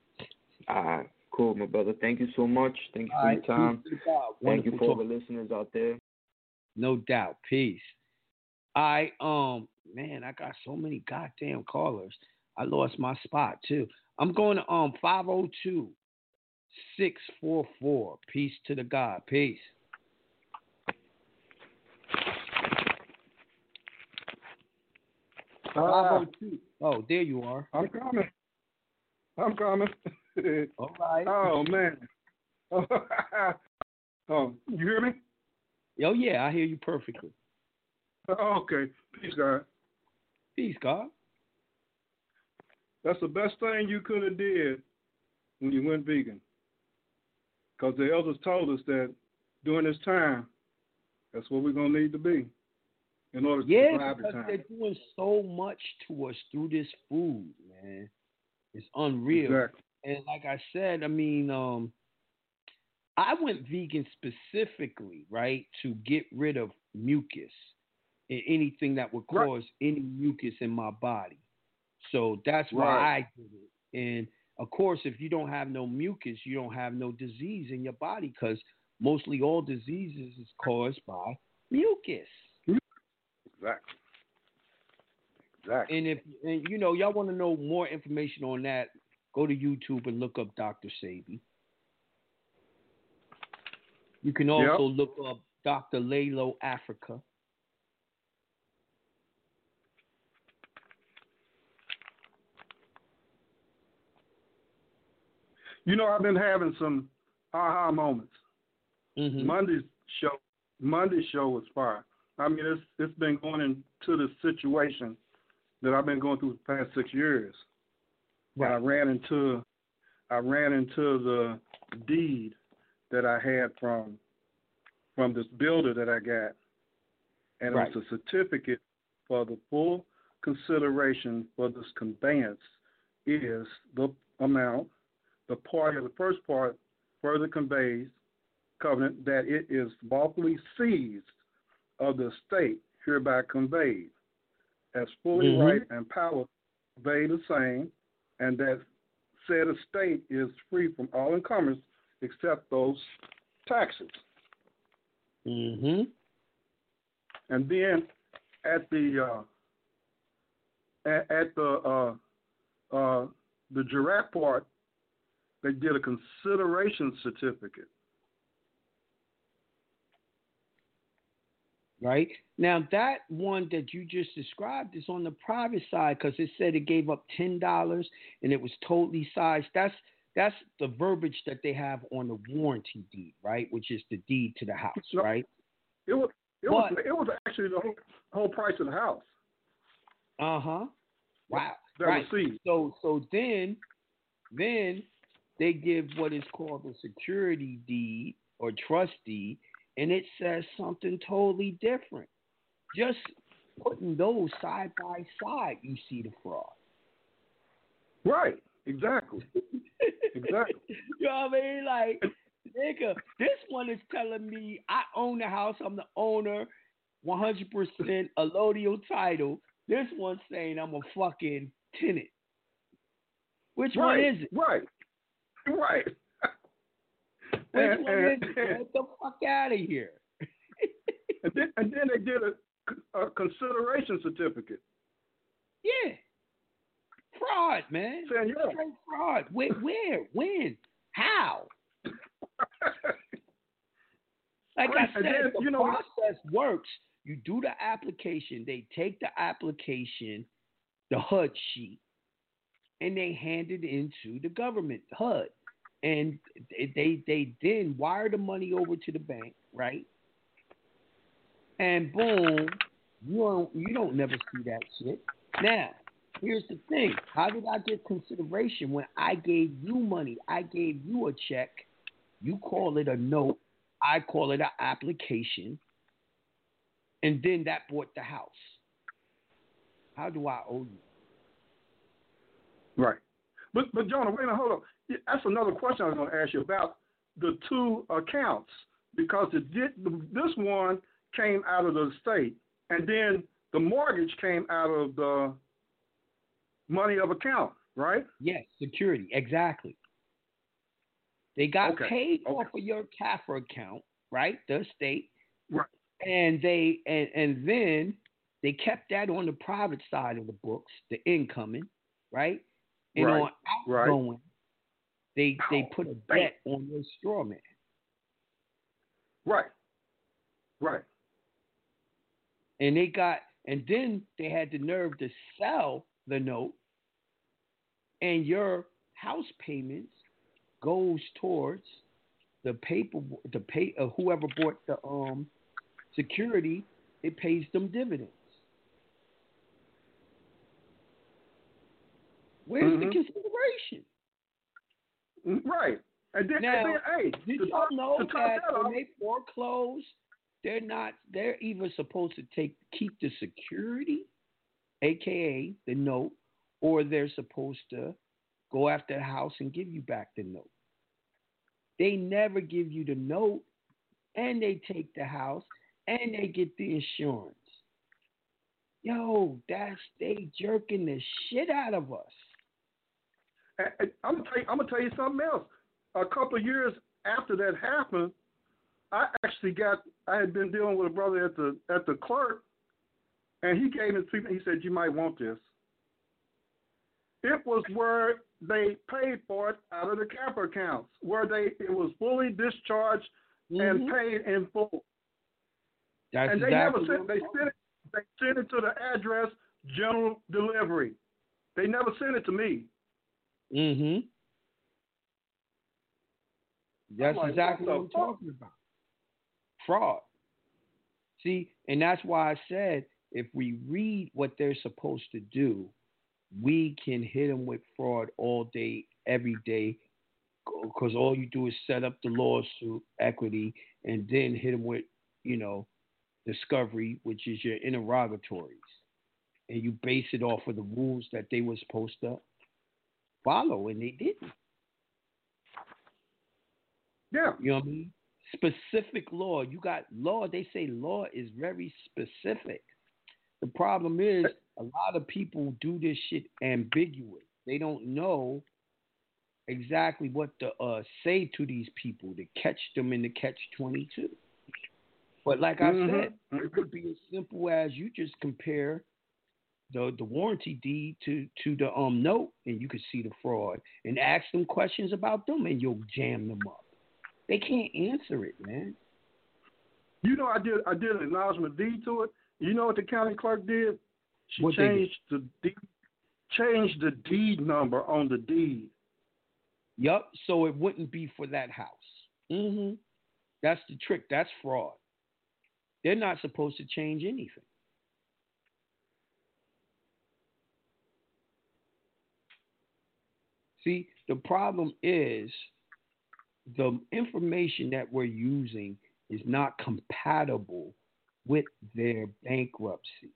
All right, cool, my brother. Thank you so much. Thank you for All your time. peace to the God. Thank you for all the listeners out there. No doubt. Peace. I um man, I got so many goddamn callers. I lost my spot too. I'm going to um 502 644. Peace to the God. Peace. Ah, 502. Oh, there you are. I'm coming. I'm coming. All right. Oh man. oh, you hear me? Oh yeah, I hear you perfectly. Okay. Peace, God. Peace, God. That's the best thing you could have did when you went vegan. Because the elders told us that during this time, that's what we're gonna need to be in order to Yeah, survive the because time. they're doing so much to us through this food, man. It's unreal. Exactly. And like I said, I mean, um, I went vegan specifically, right, to get rid of mucus and anything that would Right. cause any mucus in my body. So that's why Right. I did it. And of course, if you don't have no mucus, you don't have no disease in your body because mostly all diseases is caused by mucus. Exactly. Exactly. And if and you know y'all want to know more information on that, go to YouTube and look up Dr. Sebi. You can Yep. also look up Dr. Llaila Afrika. You know, I've been having some aha moments. Mm-hmm. Monday's show, Monday's show was fire. I mean, it's it's been going into the situation that I've been going through the past six years. Right. I ran into, I ran into the deed that I had from from this builder that I got, and Right. it was a certificate for the full consideration for this conveyance is the amount, the part of the first part further conveys covenant that it is lawfully seized of the state hereby conveyed as fully Mhm. right and power convey the same, and that said estate is free from all encumbrance except those taxes. Mm-hmm. And then at the uh, at, at the uh, uh, the giraffe part, they did a consideration certificate. Right now, that one that you just described is on the private side because it said it gave up ten dollars and it was totally sized. That's that's the verbiage that they have on the warranty deed, right? Which is the deed to the house, right? It was it was it was actually the whole, whole price of the house. Uh huh. Wow. That right. So so then then they give what is called a security deed or trust deed, and it says something totally different. Just putting those side by side, you see the fraud. Right. Exactly. Exactly. you know what I mean? Like, nigga, this one is telling me I own the house, I'm the owner, 100% allodial title. This one's saying I'm a fucking tenant. Which one is it? Right. Right. Which And- one and- is it? Get the fuck out of here. And then, and then they did a, a consideration certificate. Yeah. Fraud, man. Saying, yeah. Straight fraud. Where, where? When? How? Like I said, then, the you know- process works. You do the application, they take the application, the HUD sheet, and they hand it into the government, HUD. And they, they then wire the money over to the bank, right? And boom, you don't you don't never see that shit. Now, here's the thing. How did I get consideration when I gave you money? I gave you a check. You call it a note. I call it an application. And then that bought the house. How do I owe you? Right. But but Jonah, wait a hold on. That's another question I was going to ask you about the two accounts because it did this one came out of the state, and then the mortgage came out of the money of account, right? Yes, security, exactly. They got Okay, paid okay. off of your CAFR account, right? The state. Right. And they and and then they kept that on the private side of the books, the incoming, right? And Right, on right. They they put a bet on your straw man. Right. Right. And they got and then they had the nerve to sell the note and your house payments goes towards the paper the pay uh, whoever bought the um security it pays them dividends. Where's Mhm. the consideration? Mm, right. And then, Now, and then hey, did to y'all know to that that when they foreclose, they're not they're either supposed to take keep the security, aka the note, or they're supposed to go after the house and give you back the note. They never give you the note and they take the house and they get the insurance. Yo, that's they jerking the shit out of us. And- and I'm gonna tell you, I'm gonna tell you something else. A couple of years after that happened, I actually got. I had been dealing with a brother at the at the clerk, and he gave me treatment. He said, "You might want this." It was where they paid for it out of the CAFR accounts, where they it was fully discharged and mm-hmm. paid in full. That's and they exactly never sent. They sent it. They sent it to the address general delivery. They never sent it to me. Mm-hmm. That's like, exactly what I'm talking about. Fraud. See, and that's why I said if we read what they're supposed to do, we can hit them with fraud all day, every day, because all you do is set up the lawsuit, equity, and then hit them with, you know, discovery, which is your interrogatories, and you base it off of the rules that they were supposed to follow, and they didn't. Yeah. You know what I mean? Specific law. You got law. They say law is very specific. The problem is a lot of people do this shit ambiguous. They don't know exactly what to uh, say to these people to catch them in the catch twenty two. But like I Mhm. said, it could be as simple as you just compare the the warranty deed to to the um note, and you can see the fraud, and ask them questions about them, and you'll jam them up. They can't answer it, man. You know, I did I did an acknowledgement deed to it. You know what the county clerk did? She What they did? changed the deed, changed the deed number on the deed. Yup. So it wouldn't be for that house. Mm-hmm. That's the trick. That's fraud. They're not supposed to change anything. See, the problem is the information that we're using is not compatible with their bankruptcy.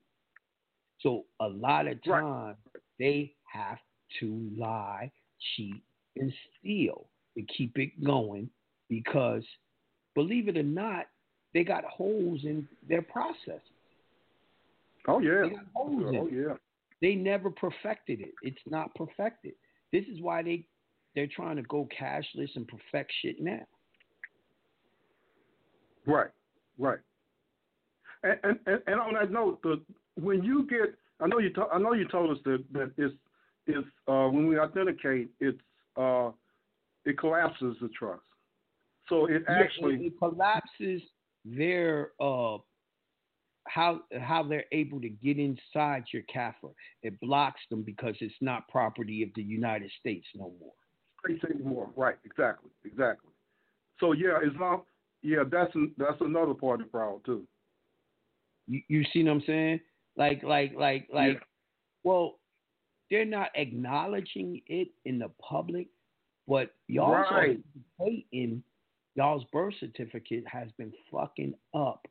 So a lot of times they have to lie, cheat, and steal to keep it going because, believe it or not, they got holes in their process. Oh yeah. They holes oh, in oh it. yeah. They never perfected it. It's not perfected. This is why they they're trying to go cashless and perfect shit now. Right. Right. And and, and, and on that note, the when you get I know you to, I know you told us that, that it's it's uh, when we authenticate it's uh, it collapses the trust. So it Yeah, actually it, it collapses their uh how how they're able to get inside your CAFR. It blocks them because it's not property of the United States no more. States anymore. Right, exactly, exactly. So yeah, not. Yeah, that's that's another part of the problem too. You you see what I'm saying? Like like like like Yeah. well, they're not acknowledging it in the public, but y'all's Right. authenticating y'all's birth certificate has been fucking up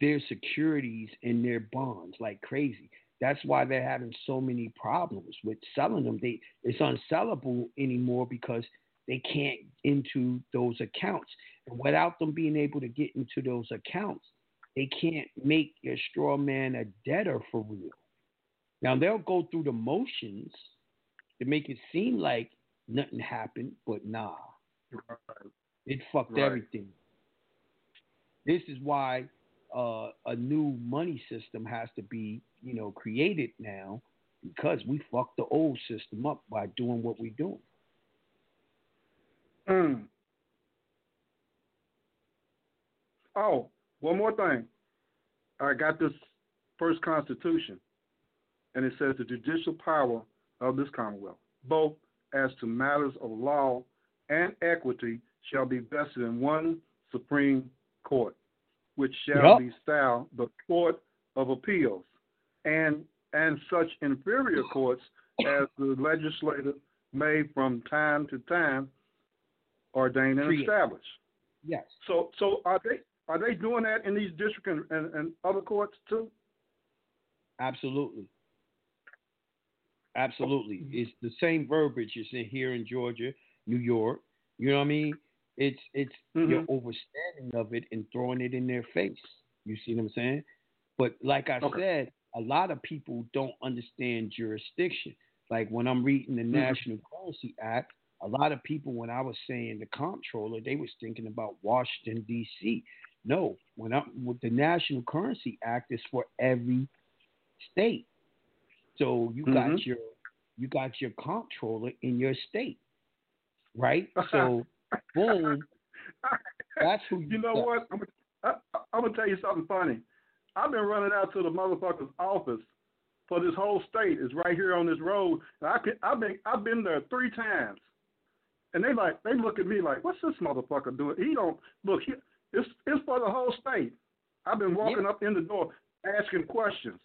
their securities and their bonds like crazy. That's why they're having so many problems with selling them. They it's unsellable anymore because they can't into those accounts. And without them being able to get into those accounts, they can't make your straw man a debtor for real. Now they'll go through the motions to make it seem like nothing happened, but nah, it fucked Right. everything. This is why uh, a new money system has to be, you know, created now because we fucked the old system up by doing what we're doing. Mm. Oh, one more thing. I got this first constitution, and it says the judicial power of this commonwealth, both as to matters of law and equity, shall be vested in one supreme court. Which shall Yep. be styled the Court of Appeals, and and such inferior courts as the legislature may from time to time ordain and establish. Yes. So so are they are they doing that in these district and, and, and other courts too? Absolutely. Absolutely. It's the same verbiage is in here in Georgia, New York. You know what I mean? It's it's your overstanding of it and throwing it in their face. You see what I'm saying? But like I Okay. said, a lot of people don't understand jurisdiction. Like when I'm reading the Mhm. National Currency Act, a lot of people when I was saying the comptroller, they was thinking about Washington D.C. No, when I with the National Currency Act is for every state. So you got Mhm. your you got your comptroller in your state, right? So boom, that's who you, You know got. what? I'm, I, I'm gonna tell you something funny. I've been running out to the motherfucker's office for this whole state. It's right here on this road. And I can, I've been I've been there three times, and they like they look at me like, what's this motherfucker doing? He don't look. He, it's it's for the whole state. I've been walking up in the door asking questions.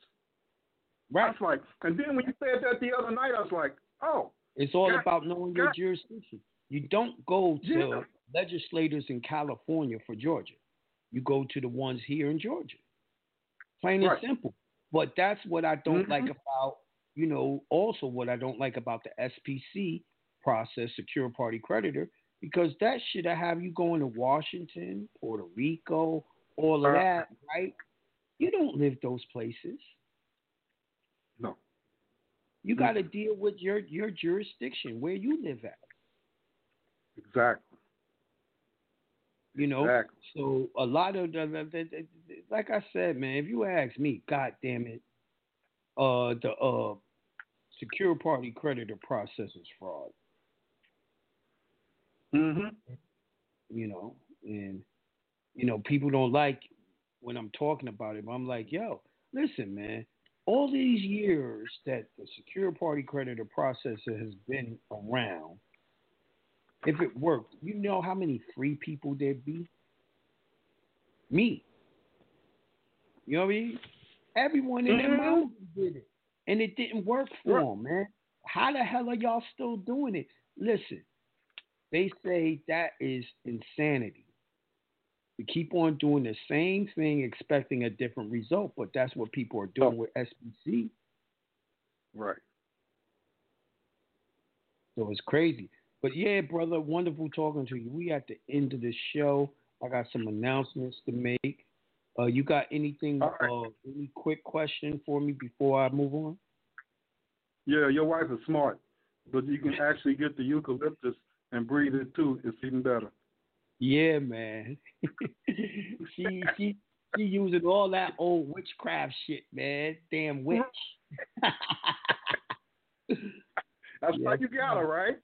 Right. I was like, and then when you said that the other night, I was like, oh, It's all God- about knowing your jurisdiction. You don't go to Yeah. legislators in California for Georgia. You go to the ones here in Georgia. Plain and simple. But that's what I don't Mhm. like about, you know, also what I don't like about the SPC process, secure party creditor, because that should have you going to Washington, Puerto Rico, all of Uh, that, right? You don't live those places. No. You got to deal with your your jurisdiction where you live at. Exactly. You know, Exactly. so a lot of the, the, the, the- like I said, man, if you ask me, God damn it, uh, the uh, secure party creditor process is fraud. Mm-hmm. You know, and you know people don't like when I'm talking about it. But I'm like, yo, listen, man. All these years that the secure party creditor processor has been around, if it worked, you know how many free people there'd be? Me. You know what I mean? Everyone in their Mhm. mountain did it. And it didn't work for Right. them, man. How the hell are y'all still doing it? Listen, they say that is insanity. To keep on doing the same thing expecting a different result, but that's what people are doing with SPC. Right. So it's crazy. But yeah, brother, wonderful talking to you. We at the end of the show. I got some announcements to make. Uh, you got anything? Right. Uh, any quick question for me before I move on? Yeah, your wife is smart, but you can actually get the eucalyptus and breathe it too. It's even better. Yeah, man. she she she using all that old witchcraft shit, man. Damn witch. That's Yeah. why you got her, right?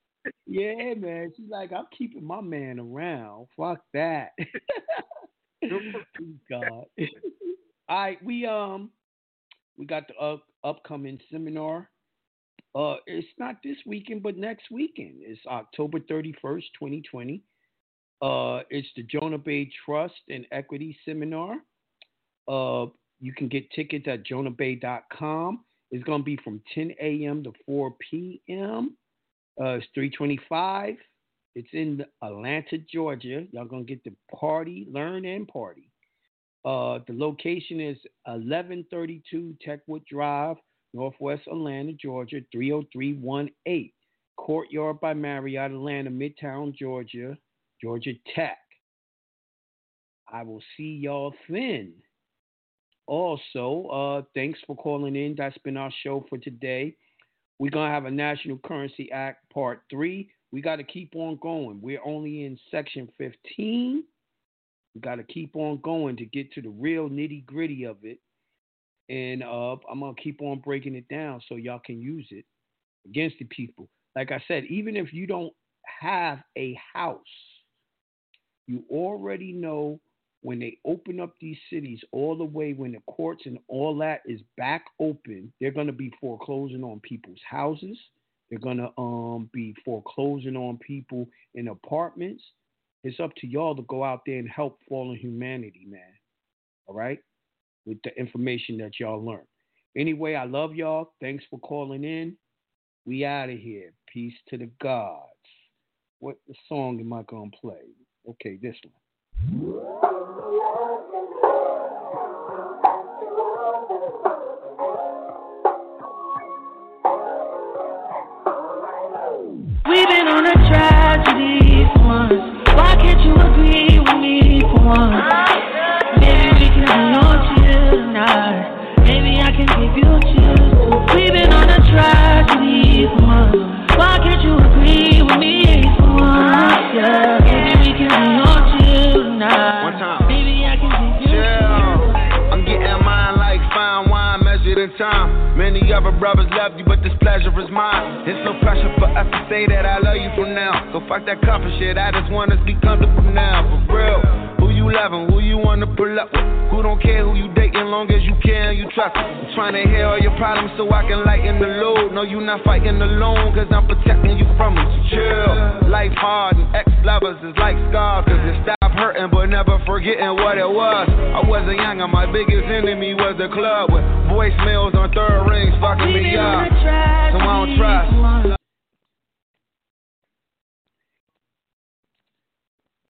Yeah, man. She's like, I'm keeping my man around. Fuck that. God. All right, we um we got the up, upcoming seminar. Uh, it's not this weekend, but next weekend. It's October 31st, 2020. Uh, it's the Jonah Bey Trust and Equity Seminar. Uh, you can get tickets at jonahbey.com. It's going to be from 10 a.m. to 4 p.m. Uh, it's 325. It's in Atlanta, Georgia. Y'all to get to party, learn, and party. Uh, the location is 1132 Techwood Drive, Northwest Atlanta, Georgia, 30318. Courtyard by Marriott, Atlanta, Midtown, Georgia, Georgia Tech. I will see y'all then. Also, uh, thanks for calling in. That's been our show for today. We're going to have a National Currency Act Part 3. We got to keep on going. We're only in Section 15. We got to keep on going to get to the real nitty gritty of it. And uh, I'm going to keep on breaking it down so y'all can use it against the people. Like I said, even if you don't have a house, you already know when they open up these cities all the way when the courts and all that is back open, they're going to be foreclosing on people's houses. They're going to um, be foreclosing on people in apartments. It's up to y'all to go out there and help fallen humanity, man. all right, with the information that y'all learned. Anyway, I love y'all. Thanks for calling in. We out of here. Peace to the gods. What song am I gonna play? Okay, this one. Tragedy for once. Why can't you agree with me for once? Maybe we can be on chill tonight. Maybe I can give you chills. We've been on a tragedy for once. Why can't you agree with me for once? Yeah. Maybe we can be on chill tonight. One time. Maybe I can give you Yeah, I'm getting mine like fine wine measured in time. Many other brothers love you, but this pleasure is mine. It's no pressure for us to say that I love you from now. So fuck that comfort shit. I just want us to be comfortable now, for real. Who you loving? Who you wanna pull up with? Who don't care who you dating, long as you and you trust. I'm trying to hear all your problems so I can lighten the load. No, you not fighting alone, cause I'm protecting you from it. So chill. Life hard and ex lovers is like scars, cause it stop hurting but never forgetting what it was. I wasn't young and my biggest enemy was the club with voicemails on third rings fucking me up. So I don't trust.